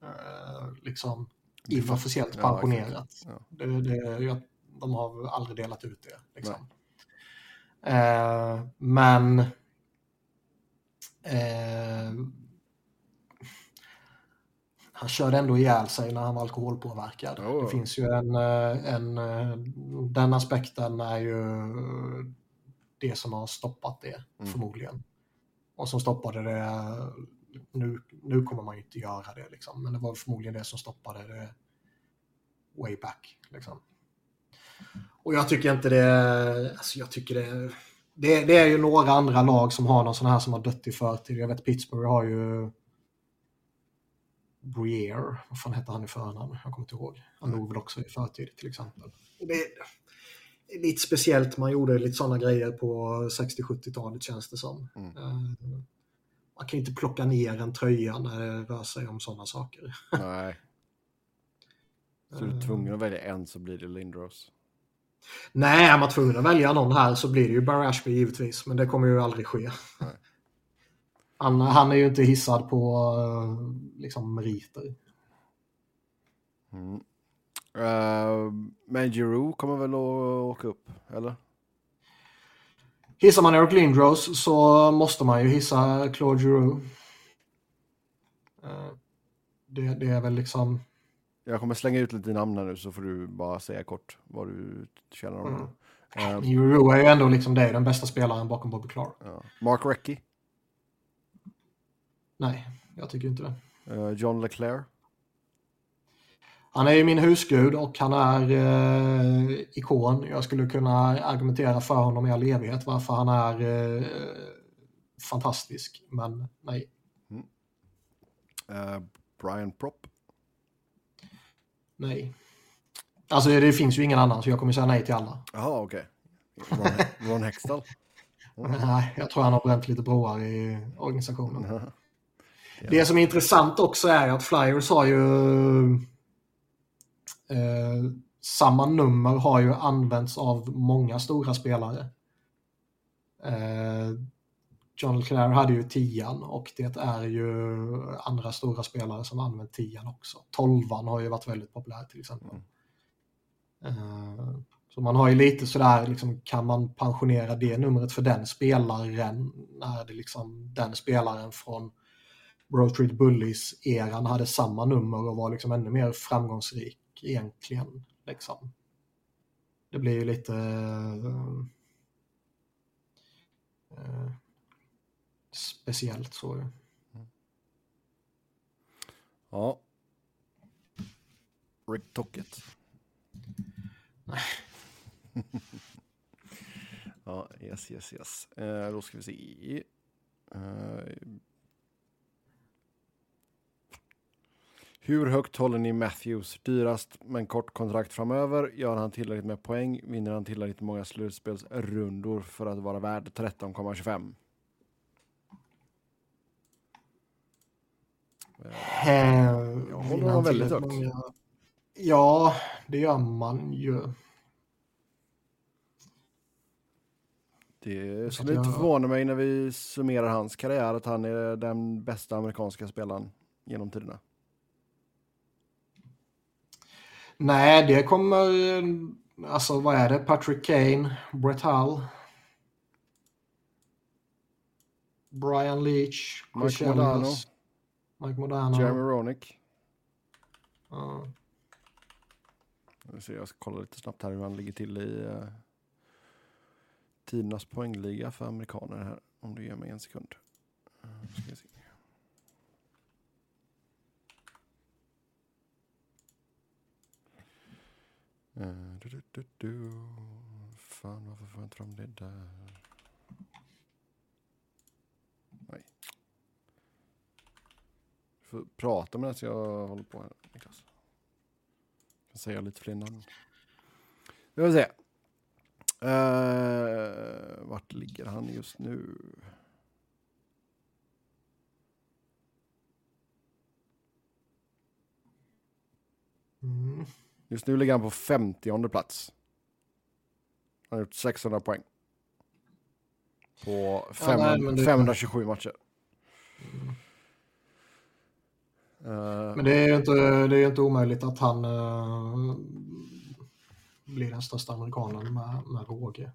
eh, liksom inofficiellt
Ja,
pensionerat.
Ja.
Det, det, de har aldrig delat ut det. Liksom. Eh, men eh, han körde ändå ihjäl sig när han var alkoholpåverkad.
Oh.
Det finns ju en, eh, en... eh, Den aspekten är ju det som har stoppat det,
Mm.
förmodligen. Och som stoppade det... Nu, nu kommer man ju inte göra det, liksom, men det var förmodligen det som stoppade det way back. Liksom. Och jag tycker inte det... Alltså jag tycker det... Det, det är ju några andra lag som har någon sån här som har dött i förtid. Jag vet Pittsburgh har ju Breer, vad fan hette han i förnamn? Jag kommer inte ihåg. Han dog väl också i förtid till exempel. Det är lite speciellt, man gjorde lite sådana grejer på 60-70-talet känns det som.
Mm.
Eh, Man kan inte plocka ner en tröja när det rör sig om sådana saker.
Nej. Så du är tvungen att välja en så blir det Lindros.
Nej, är man tvungen att välja någon här så blir det ju Barry Ashby givetvis, men det kommer ju aldrig ske.
Nej.
Han, han är ju inte hissad på eh, liksom meriter.
Mm. Uh, men Giroux kommer väl att åka upp, eller?
Hissar man Eric Lindros så måste man ju hissa Claude Giroux. Eh, Det, det är väl liksom...
Jag kommer slänga ut lite namn här nu så får du bara säga kort vad du känner om
Mm.
Eh,
Giroux är ju ändå liksom det, den bästa spelaren bakom Bobby Clark.
ja. Mark Recchi,
Nej, jag tycker inte det.
eh, John Leclerc,
Han är ju min husgud och han är eh, ikon. Jag skulle kunna argumentera för honom i all evighet varför han är eh, fantastisk, men nej.
Uh, Brian Prop.
Nej. Alltså det finns ju ingen annan så jag kommer säga nej till alla.
Jaha, okej. Okay. Ron, Ron Hextall.
Nej, jag tror han har bränt lite broar i organisationen.
Ja.
Det som är intressant också är att Flyers har ju eh, samma nummer har ju använts av många stora spelare. Eh, John LeClaire hade ju tian och det är ju andra stora spelare som använt tian också. Tolvan har ju varit väldigt populär till exempel.
Mm.
Eh, så man har ju lite sådär, liksom, kan man pensionera det numret för den spelaren när det liksom den spelaren från Broad Street Bullies-eran hade samma nummer och var liksom ännu mer framgångsrik egentligen. Liksom. Det blir ju lite uh, uh, speciellt så.
Ja. Rick Tocket. ja, yes, yes, yes. Eh, då ska vi se. Eh, hur högt håller ni Matthews? Dyrast men kort kontrakt framöver. Gör han tillräckligt med poäng? Vinner han tillräckligt många slutspelsrundor för att vara värd 13,25?
Eh,
Jag håller honom väldigt högt.
Många... Ja, det gör man ju.
Det skulle inte förvåna mig när vi summerar hans karriär att han är den bästa amerikanska spelaren genom tiderna.
Nej, det kommer... Alltså vad är det? Patrick Kane, Brett Hull, Brian Leach,
Mike Modano.
Mike Modano.
Jeremy Roenick.
Ja.
Jag, ser, jag ska kolla lite snabbt här hur han ligger till i uh, tidernas poängliga för amerikaner här. Om du ger mig en sekund. Uh, ska vi se. Uh, du, du, du, du. Fan, varför får jag inte fram det där? Nej. Du får prata medan jag håller på här, Niklas. Jag kan säga lite fler namn. Vi får se. Uh, vart ligger han just nu?
Mm.
Just nu ligger han på 50 plats. Han har gjort 600 poäng. På fem,
nej, det-
527 matcher. Eh,
Men det är ju inte, det är inte omöjligt att han eh, blir den största amerikanen med, med råge.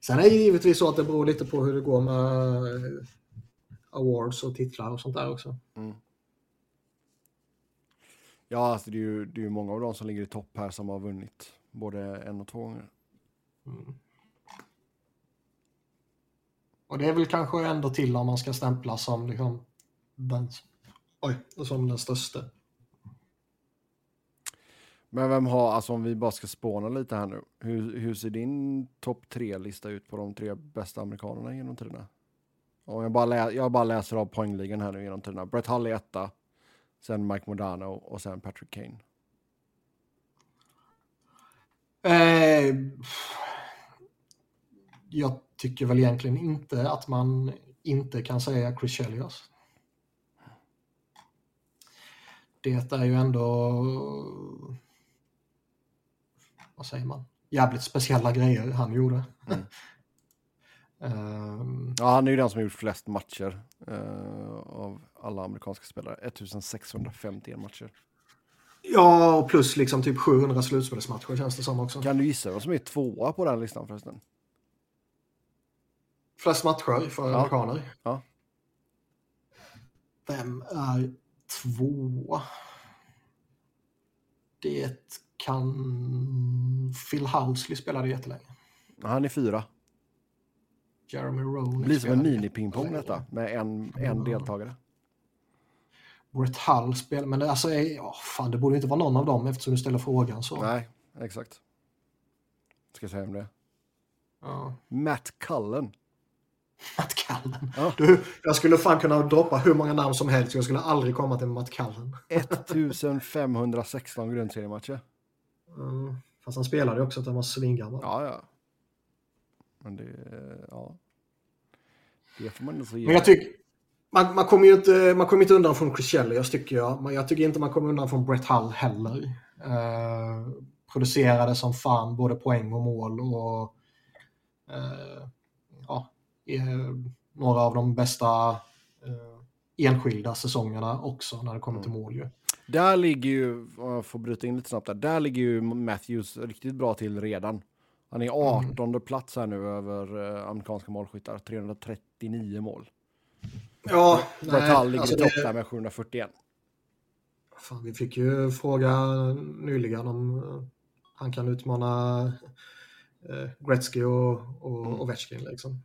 Sen är det givetvis så att det beror lite på hur det går med eh, awards och titlar och sånt där också.
Mm. Ja, alltså det är ju det är ju många av dem som ligger i topp här som har vunnit både en och två gånger.
Mm. Och det är väl kanske ändå till om man ska stämpla som liksom den, oj, som den största.
Men vem har, alltså om vi bara ska spåna lite här nu. Hur, hur ser din topp tre-lista ut på de tre bästa amerikanerna genom tiderna? Om jag, bara lä, jag bara läser av poängligan här nu genom tiderna. Brett Hull är etta, sen Mike Modano och sen Patrick Kane.
Eh, jag tycker väl egentligen inte att man inte kan säga Chris Chelios. Det är ju ändå, vad säger man, jävligt speciella grejer han gjorde.
Mm.
Ehm,
Ja, han är ju den som har gjort flest matcher eh, av alla amerikanska spelare. 1651 matcher.
ja, och plus liksom typ 700 slutspelsmatcher känns det som också.
Kan du gissa vad som är tvåa på den listan förresten?
Flest matcher för
Ja.
amerikaner.
Ja.
Vem är två? Det kan... Phil Housley spelade jättelänge.
Han är fyra.
Jeremy Roenick
Det blir som en mini-pingpong detta med en, en deltagare.
Brett Hull spelar, men det, alltså, ja, fan, det borde inte vara någon av dem eftersom du ställer frågan så.
Nej, exakt. Ska jag säga om det?
Ja.
Matt Cullen.
Matt Cullen.
Ja.
Du, jag skulle fan kunna droppa hur många namn som helst. Jag skulle aldrig komma till Matt Cullen.
1516 grundseriematcher.
Mm. Fast han spelade ju också att han var svingammal.
Ja, ja. Men det, ja. Det får man så ge.
Men jag tycker, man, man kommer ju inte, man kommer inte undan från Chris Chelios tycker jag. Men jag tycker inte man kommer undan från Brett Hull heller. Eh, producerade som fan både poäng och mål och eh, ja, eh, några av de bästa eh, enskilda säsongerna också när det kommer till mål ju.
Där ligger ju, om jag får bryta in lite snabbt där, där ligger ju Matthews riktigt bra till redan. Han är 18 plats här nu över eh, amerikanska målskyttar, 339 mål.
Ja,
Hull ligger
alltså
i topp där med 741.
Fan, vi fick ju fråga nyligen om eh, han kan utmana eh, Gretzky och, och Ovechkin. Liksom.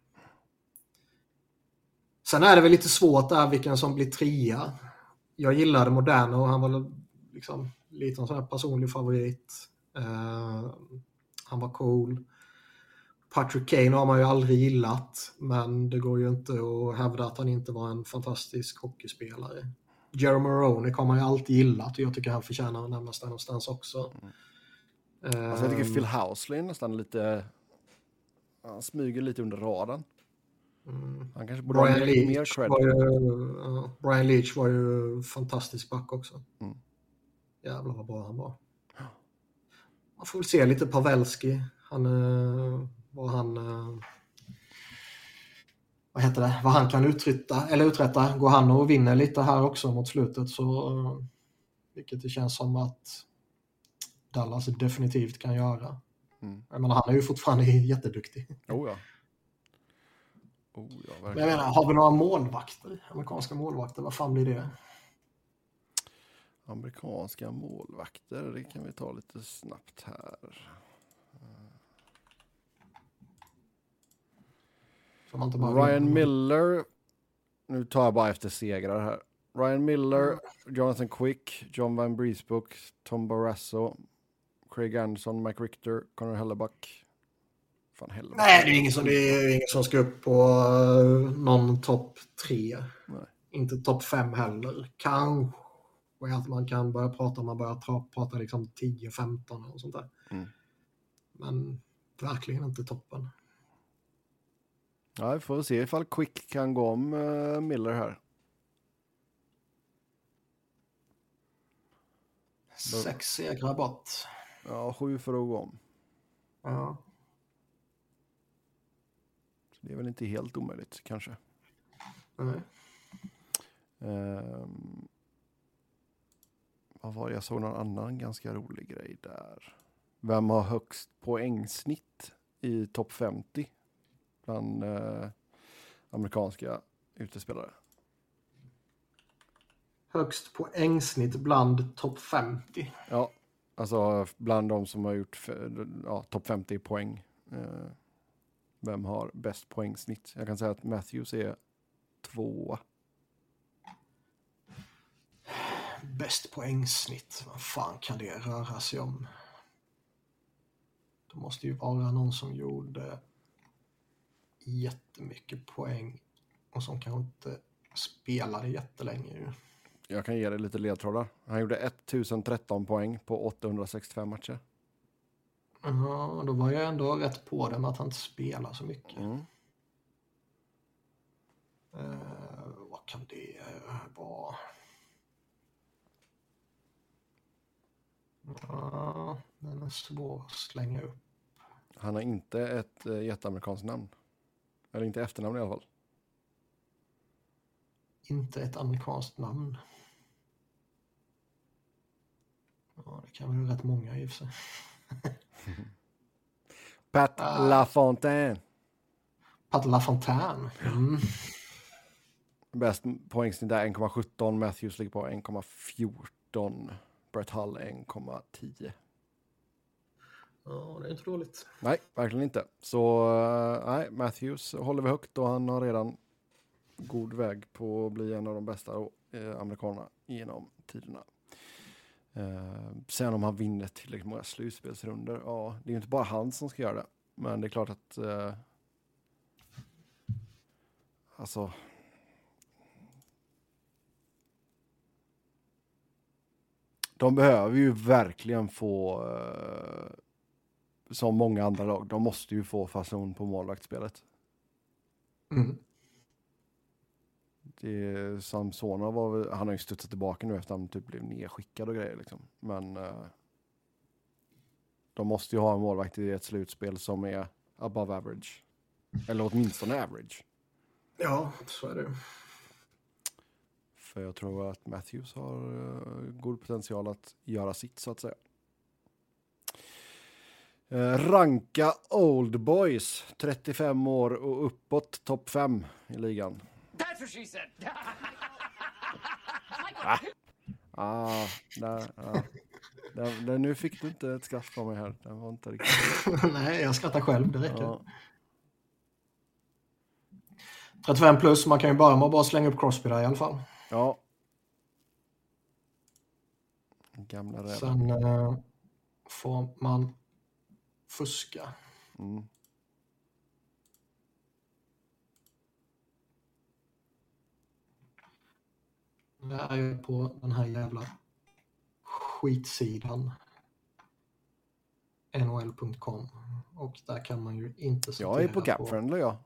Sen är det väl lite svårt där vilken som blir trea. Jag gillade Moderna och han var liksom lite en sån här personlig favorit. Eh, han var cool. Patrick Kane har man ju aldrig gillat, men det går ju inte att hävda att han inte var en fantastisk hockeyspelare. Jeremy Roenick har man ju alltid gillat och jag tycker han förtjänar att nämnas där någonstans också.
Alltså jag tycker
Ehm,
Phil Housley nästan lite, han smyger lite under radarn. Han kanske borde ha
Brian
mer, mer
Leach,
cred.
var ju, ja, Brian Leach var ju fantastisk back också.
Mm.
Jävlar vad bra han var. Man får väl se lite Pavelski. Han, eh, vad han... eh, Vad heter det? Vad han kan uträtta, eller uträtta. Går han och vinner lite här också mot slutet så... eh, Vilket det känns som att Dallas definitivt kan göra.
Mm.
Jag menar, han är ju fortfarande jätteduktig.
Oh ja. Oh ja,
Men
verkligen.
jag menar, har vi några målvakter? Amerikanska målvakter, vad fan blir det?
Amerikanska målvakter, det kan vi ta lite snabbt här. Ryan Miller, nu tar jag bara efter segrar här. Ryan Miller, Jonathan Quick, John Van Briesbook, Tom Barrasso, Craig Anderson, Mike Richter, Connor Hellebuck. Fan Hellebuck.
Nej, det är ingen som, det är ingen som ska upp på eh, någon topp tre.
Nej.
Inte topp fem heller. Kanske att man kan börja prata om man börjar tra- prata liksom 10-15 och sånt där.
Mm.
Men verkligen inte toppen.
Ja, vi får se ifall Quick kan gå om eh, Miller här.
Sex segrar bort.
Ja, sju för att gå om.
Ja.
Så det är väl inte helt omöjligt kanske.
Nej.
Ehm, vad var det? Jag såg någon annan ganska rolig grej där. Vem har högst poängsnitt i topp 50 bland eh, amerikanska utespelare?
Högst poängsnitt bland topp 50.
Ja, alltså bland de som har gjort ja, topp 50 i poäng. Eh, vem har bäst poängsnitt? Jag kan säga att Matthews är tvåa.
Bäst poängsnitt. Vad fan kan det röra sig om? Det måste ju vara någon som gjorde jättemycket poäng och som kanske inte spelade jättelänge. ju.
Jag kan ge dig lite ledtrådar. Han gjorde 1013 poäng på 865 matcher.
Ja, då var jag ändå rätt på det med att han inte spelar så mycket.
Mm.
Eh, vad kan det eh, vara? Ja, den är svår att slänga upp.
Han har inte ett eh, jätteamerikanskt namn. Eller inte efternamn i alla fall.
Inte ett amerikanskt namn. Ja, det kan vara rätt många i och för sig.
Pat
Ah.
LaFontaine.
Pat LaFontaine. Mm.
Bäst poängsnitt är 1,17. Matthews ligger på 1,14. Brett Hull 1,10.
Ja, det är inte dåligt.
Nej, verkligen inte. Så eh, nej, Matthews håller vi högt och han har redan god väg på att bli en av de bästa. Eh, amerikanerna genom tiderna. Eh, sen om han vinner tillräckligt många slutspelsrunder, ja, det är ju inte bara han som ska göra det. Men det är klart att eh, alltså de behöver ju verkligen få, eh, som många andra lag, de måste ju få fason på målvaktsspelet.
Mm.
Det, Samsona var han har ju studsat tillbaka nu efter att han typ blev nedskickad och grejer liksom. Men eh, de måste ju ha en målvakt i ett slutspel som är above average. Eller åtminstone average.
Ja, så är det.
För jag tror att Matthews har uh, god potential att göra sitt så att säga. Uh, ranka Old Boys, 35 år och uppåt, topp 5 i ligan.
That's what she said.
Ah, där, ja. där, där, nu fick du inte ett skratt från mig här. Det var inte riktigt.
Nej, jag skrattar själv, det räcker.
Ja.
35 plus, man kan ju bara, man bara slänga upp Crosby där i alla fall.
Ja. Gamla räven.
Sen eh, får man fuska.
Mm.
Det är på den här jävla skitsidan. NHL.com. Och där kan man ju inte
Jag är på
sortera
Capfriendly ja.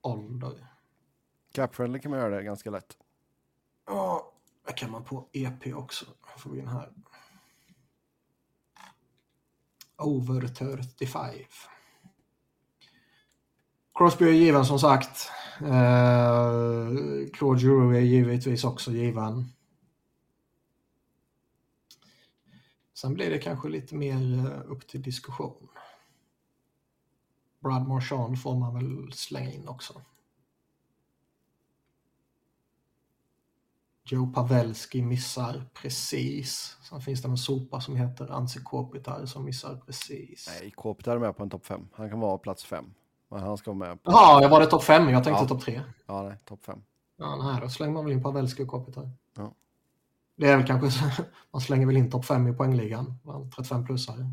ålder.
Capfriendly kan man göra det ganska lätt.
Ja, det kan man på EP också. Får vi in här. Over 35. Crosby är given som sagt. Eh, Claude Giroux är givetvis också given. Sen blir det kanske lite mer eh, upp till diskussion. Brad Marchand får man väl slänga in också. Joe Pavelski missar precis. Sen finns det en sopa som heter Anse Kopitar som missar precis.
Nej, Kopitar är med på en topp 5. Han kan vara plats 5. Men han ska vara med på...
Jag var det topp 5? Jag tänkte
Ja.
topp 3.
Ja, nej, topp 5.
Ja, nej, då slänger man väl in Pavelski och Kopitar.
Ja.
Det är väl kanske så, man slänger väl in topp 5 i poängligan. Man 35 plusare.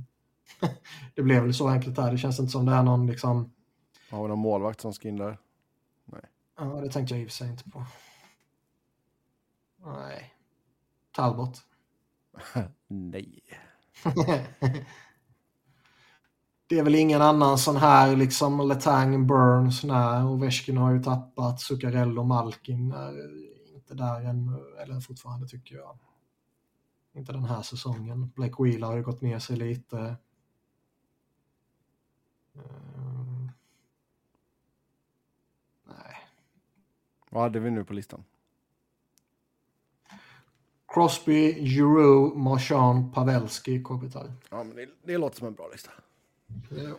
det blev väl så enkelt där. Det känns inte som det är någon liksom...
Har vi någon målvakt som ska in där?
Ja, det tänkte jag i och för sig inte på. Nej. Talbot.
Nej.
Det är väl ingen annan sån här liksom Letang, Burns, nej. Ovechkin har ju tappat, Zuccarello, Malkin är inte där än, eller fortfarande tycker jag. Inte den här säsongen. Blake Wheeler har ju gått ner sig lite. Mm. Nej.
Vad hade vi nu på listan?
Crosby, Giroux, Marchand, Pavelski, Kopitar.
Ja, men det, det låter som en bra lista.
Ja.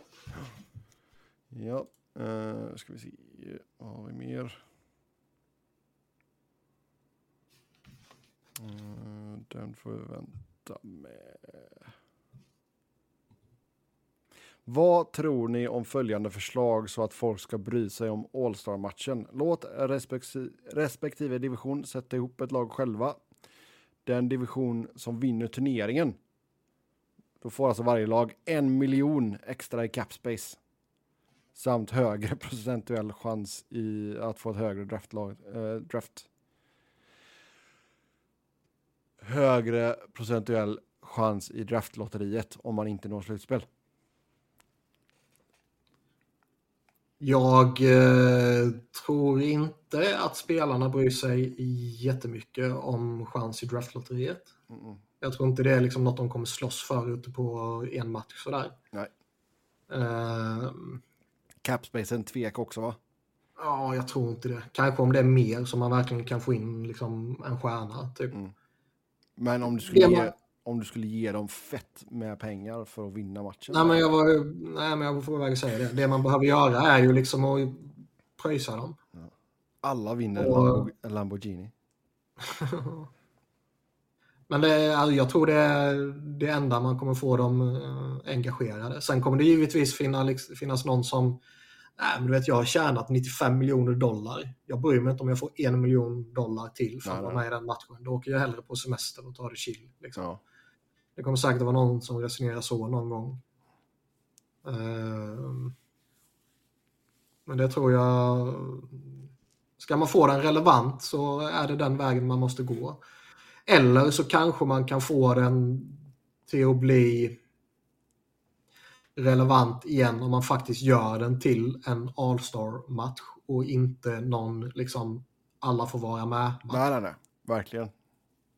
Ja, uh, ska vi se. Vad har vi mer? Eh, den får vi vänta med. Vad tror ni om följande förslag så att folk ska bry sig om All-Star-matchen? Låt respektive division sätta ihop ett lag själva. Den division som vinner turneringen. Då får alltså varje lag en miljon extra i cap space. Samt högre procentuell chans i att få ett högre draftlag, eh, draft. Högre procentuell chans i draftlotteriet om man inte når slutspel.
Jag eh, tror inte att spelarna bryr sig jättemycket om chans i draftlotteriet.
Mm-mm.
Jag tror inte det är liksom något de kommer slåss för ute på en match sådär.
Nej.
Eh,
Capspacen tvek också va?
ja, jag tror inte det. Kanske om det är mer som man verkligen kan få in liksom en stjärna. Typ.
Mm. Men om du skulle, ge, om du skulle ge dem fett med pengar för att vinna matchen.
Nej, men jag var ju- nej, men jag var på väg att säga det. Det man behöver göra är ju liksom att pröjsa dem.
Alla vinner
Och-
Lambo, Lamborghini.
Men det, alltså, jag tror det är det enda man kommer få dem eh, engagerade. Sen kommer det givetvis finna, liksom, finnas någon som Nej, men du vet, jag har tjänat 95 miljoner dollar. Jag bryr mig inte om jag får en miljon dollar till för att vara med i den matchen. Då åker jag hellre på semester och tar det chill. Liksom.
Ja.
Det kommer säkert vara någon som resonerar så någon gång. Ehm, men det tror jag... Ska man få den relevant så är det den vägen man måste gå. Eller så kanske man kan få den till att bli relevant igen om man faktiskt gör den till en All-star-match och inte någon liksom alla får vara med.
Nej, nej, nej. Verkligen.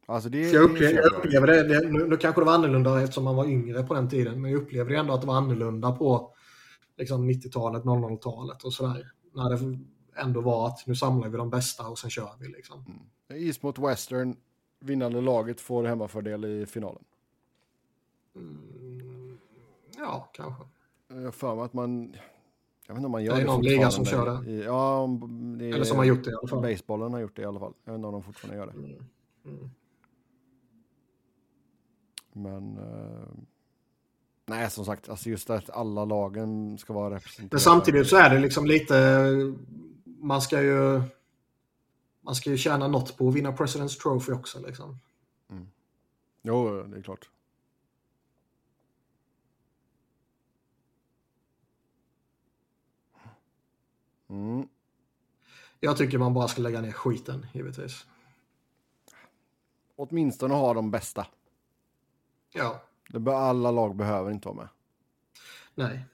Alltså det,
jag
det
upplever, jag upplever det, det nu, nu kanske det var annorlunda eftersom man var yngre på den tiden, men jag upplevde ändå att det var annorlunda på liksom 90-talet, 00-talet och sådär. När det ändå var att nu samlar vi de bästa och sen kör vi liksom.
East mot Western. Vinnande laget får hemmafördel i finalen.
Mm, ja, kanske.
Jag har för mig att man... Jag vet inte om man gör
Det är någon liga som kör
i- Ja, det är,
Eller som har gjort det i alla fall.
Basebollen har gjort det i alla fall. Jag vet inte om de fortfarande gör det.
Mm. Mm.
Men... eh, nej, som sagt, alltså just att alla lagen ska vara representerade.
Men samtidigt så är det liksom lite, man ska ju man ska ju tjäna något på att vinna President's Trophy också liksom.
Jo, det är klart. Mm.
Jag tycker man bara ska lägga ner skiten, givetvis.
Åtminstone ha de bästa.
Ja,
Det bör, alla lag behöver inte vara med.
nej.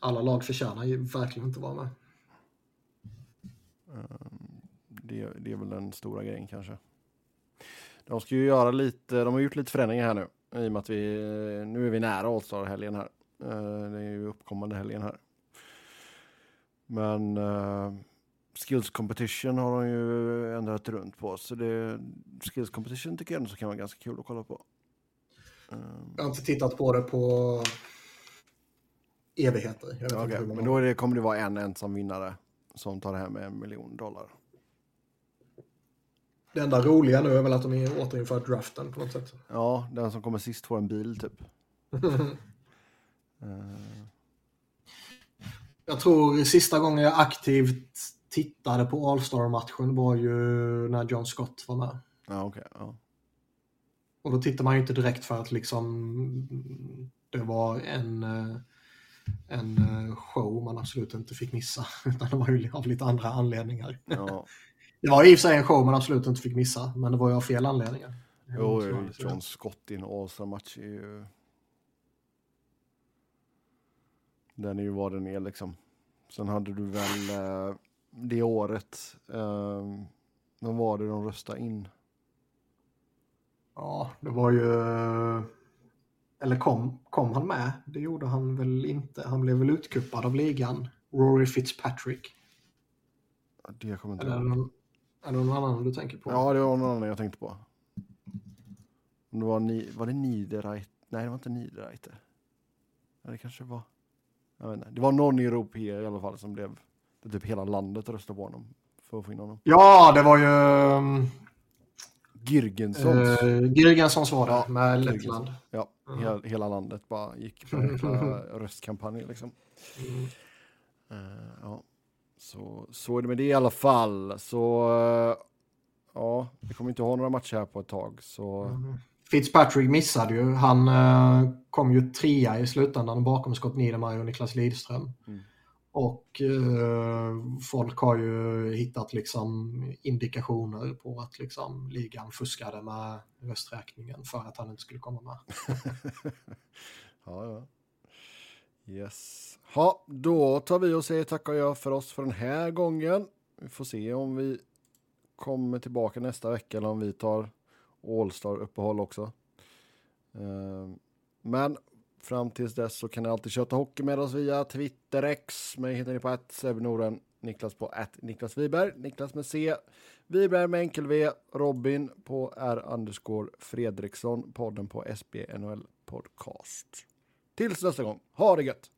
Alla lag förtjänar ju verkligen inte vara med.
Det, det är väl den stora grejen kanske. De ska ju göra lite, de har gjort lite förändringar här nu. I och med att vi, nu är vi nära All-Star-helgen här. Eh, Det är ju uppkommande helgen här. Men uh, Skills Competition har de ju ändrat runt på. Så det, Skills Competition tycker jag ändå så kan vara ganska kul att kolla på.
Jag har inte tittat på det på evigheter. Jag hur
men då det, kommer det vara en ensam vinnare som tar hem en miljon dollar.
Det enda roliga nu är väl att de är återinfört draften på något sätt.
Ja, den som kommer sist får en bil typ. Eh,
Jag tror sista gången jag aktivt tittade på All-Star-matchen var ju när John Scott var med.
ja, okej. ja.
Och då tittar man ju inte direkt för att liksom det var en, eh, en eh, show man absolut inte fick missa. Utan det var ju av lite andra anledningar.
ja.
Det var i och för sig en show man absolut inte fick missa, men det var ju av fel anledningar.
Jo, John Scott i en All-Star-match är ju... Den är ju vad den är liksom. Sen hade du väl eh, det året, eh, vem var det de röstade in?
Ja, det var ju... Eller kom, kom han med? Det gjorde han väl inte. Han blev väl utkuppad av ligan. Rory Fitzpatrick.
Ja, Det kommer inte
Eller någon, är det någon annan du tänker på?
Ja, det var någon annan jag tänkte på. Det var, ni, var det Niederreiter? Nej, det var inte Niederreiter. Ja, det kanske var... Jag vet inte. Det var någon europeer i alla fall som blev... Det typ hela landet röstade på honom för att få in honom.
Ja, det var ju um,
Girgensons.
uh, Girgensons var det,
Ja,
med
Girgensons.
Lettland.
Ja,
Ja.
hela, hela landet bara gick på röstkampanj liksom.
Mm.
Eh, ja, så, så är det med det i alla fall. Så eh, ja, vi kommer inte ha några matcher här på ett tag. Så
Mm. Fitzpatrick missade ju. Han eh, kom ju trea i slutändan bakom Scott Niedermayer och Niklas Lidström.
Mm.
Och eh, folk har ju hittat liksom indikationer på att liksom ligan fuskade med rösträkningen för att han inte skulle komma med.
ja, ja. Yes. Ha, då tar vi och säger tack och jag för oss för den här gången. Vi får se om vi kommer tillbaka nästa vecka eller om vi tar All-star-uppehåll också. Eh, Men fram tills dess så kan ni alltid köta hockey med oss via Twitter X. Mig hittar ni på att Norden, Niklas på att Niklas Wiberg, Niklas med C, Wiberg med enkel V, Robin på R underscore Fredriksson, podden på SB NHL Podcast. Tills nästa gång, ha det gött!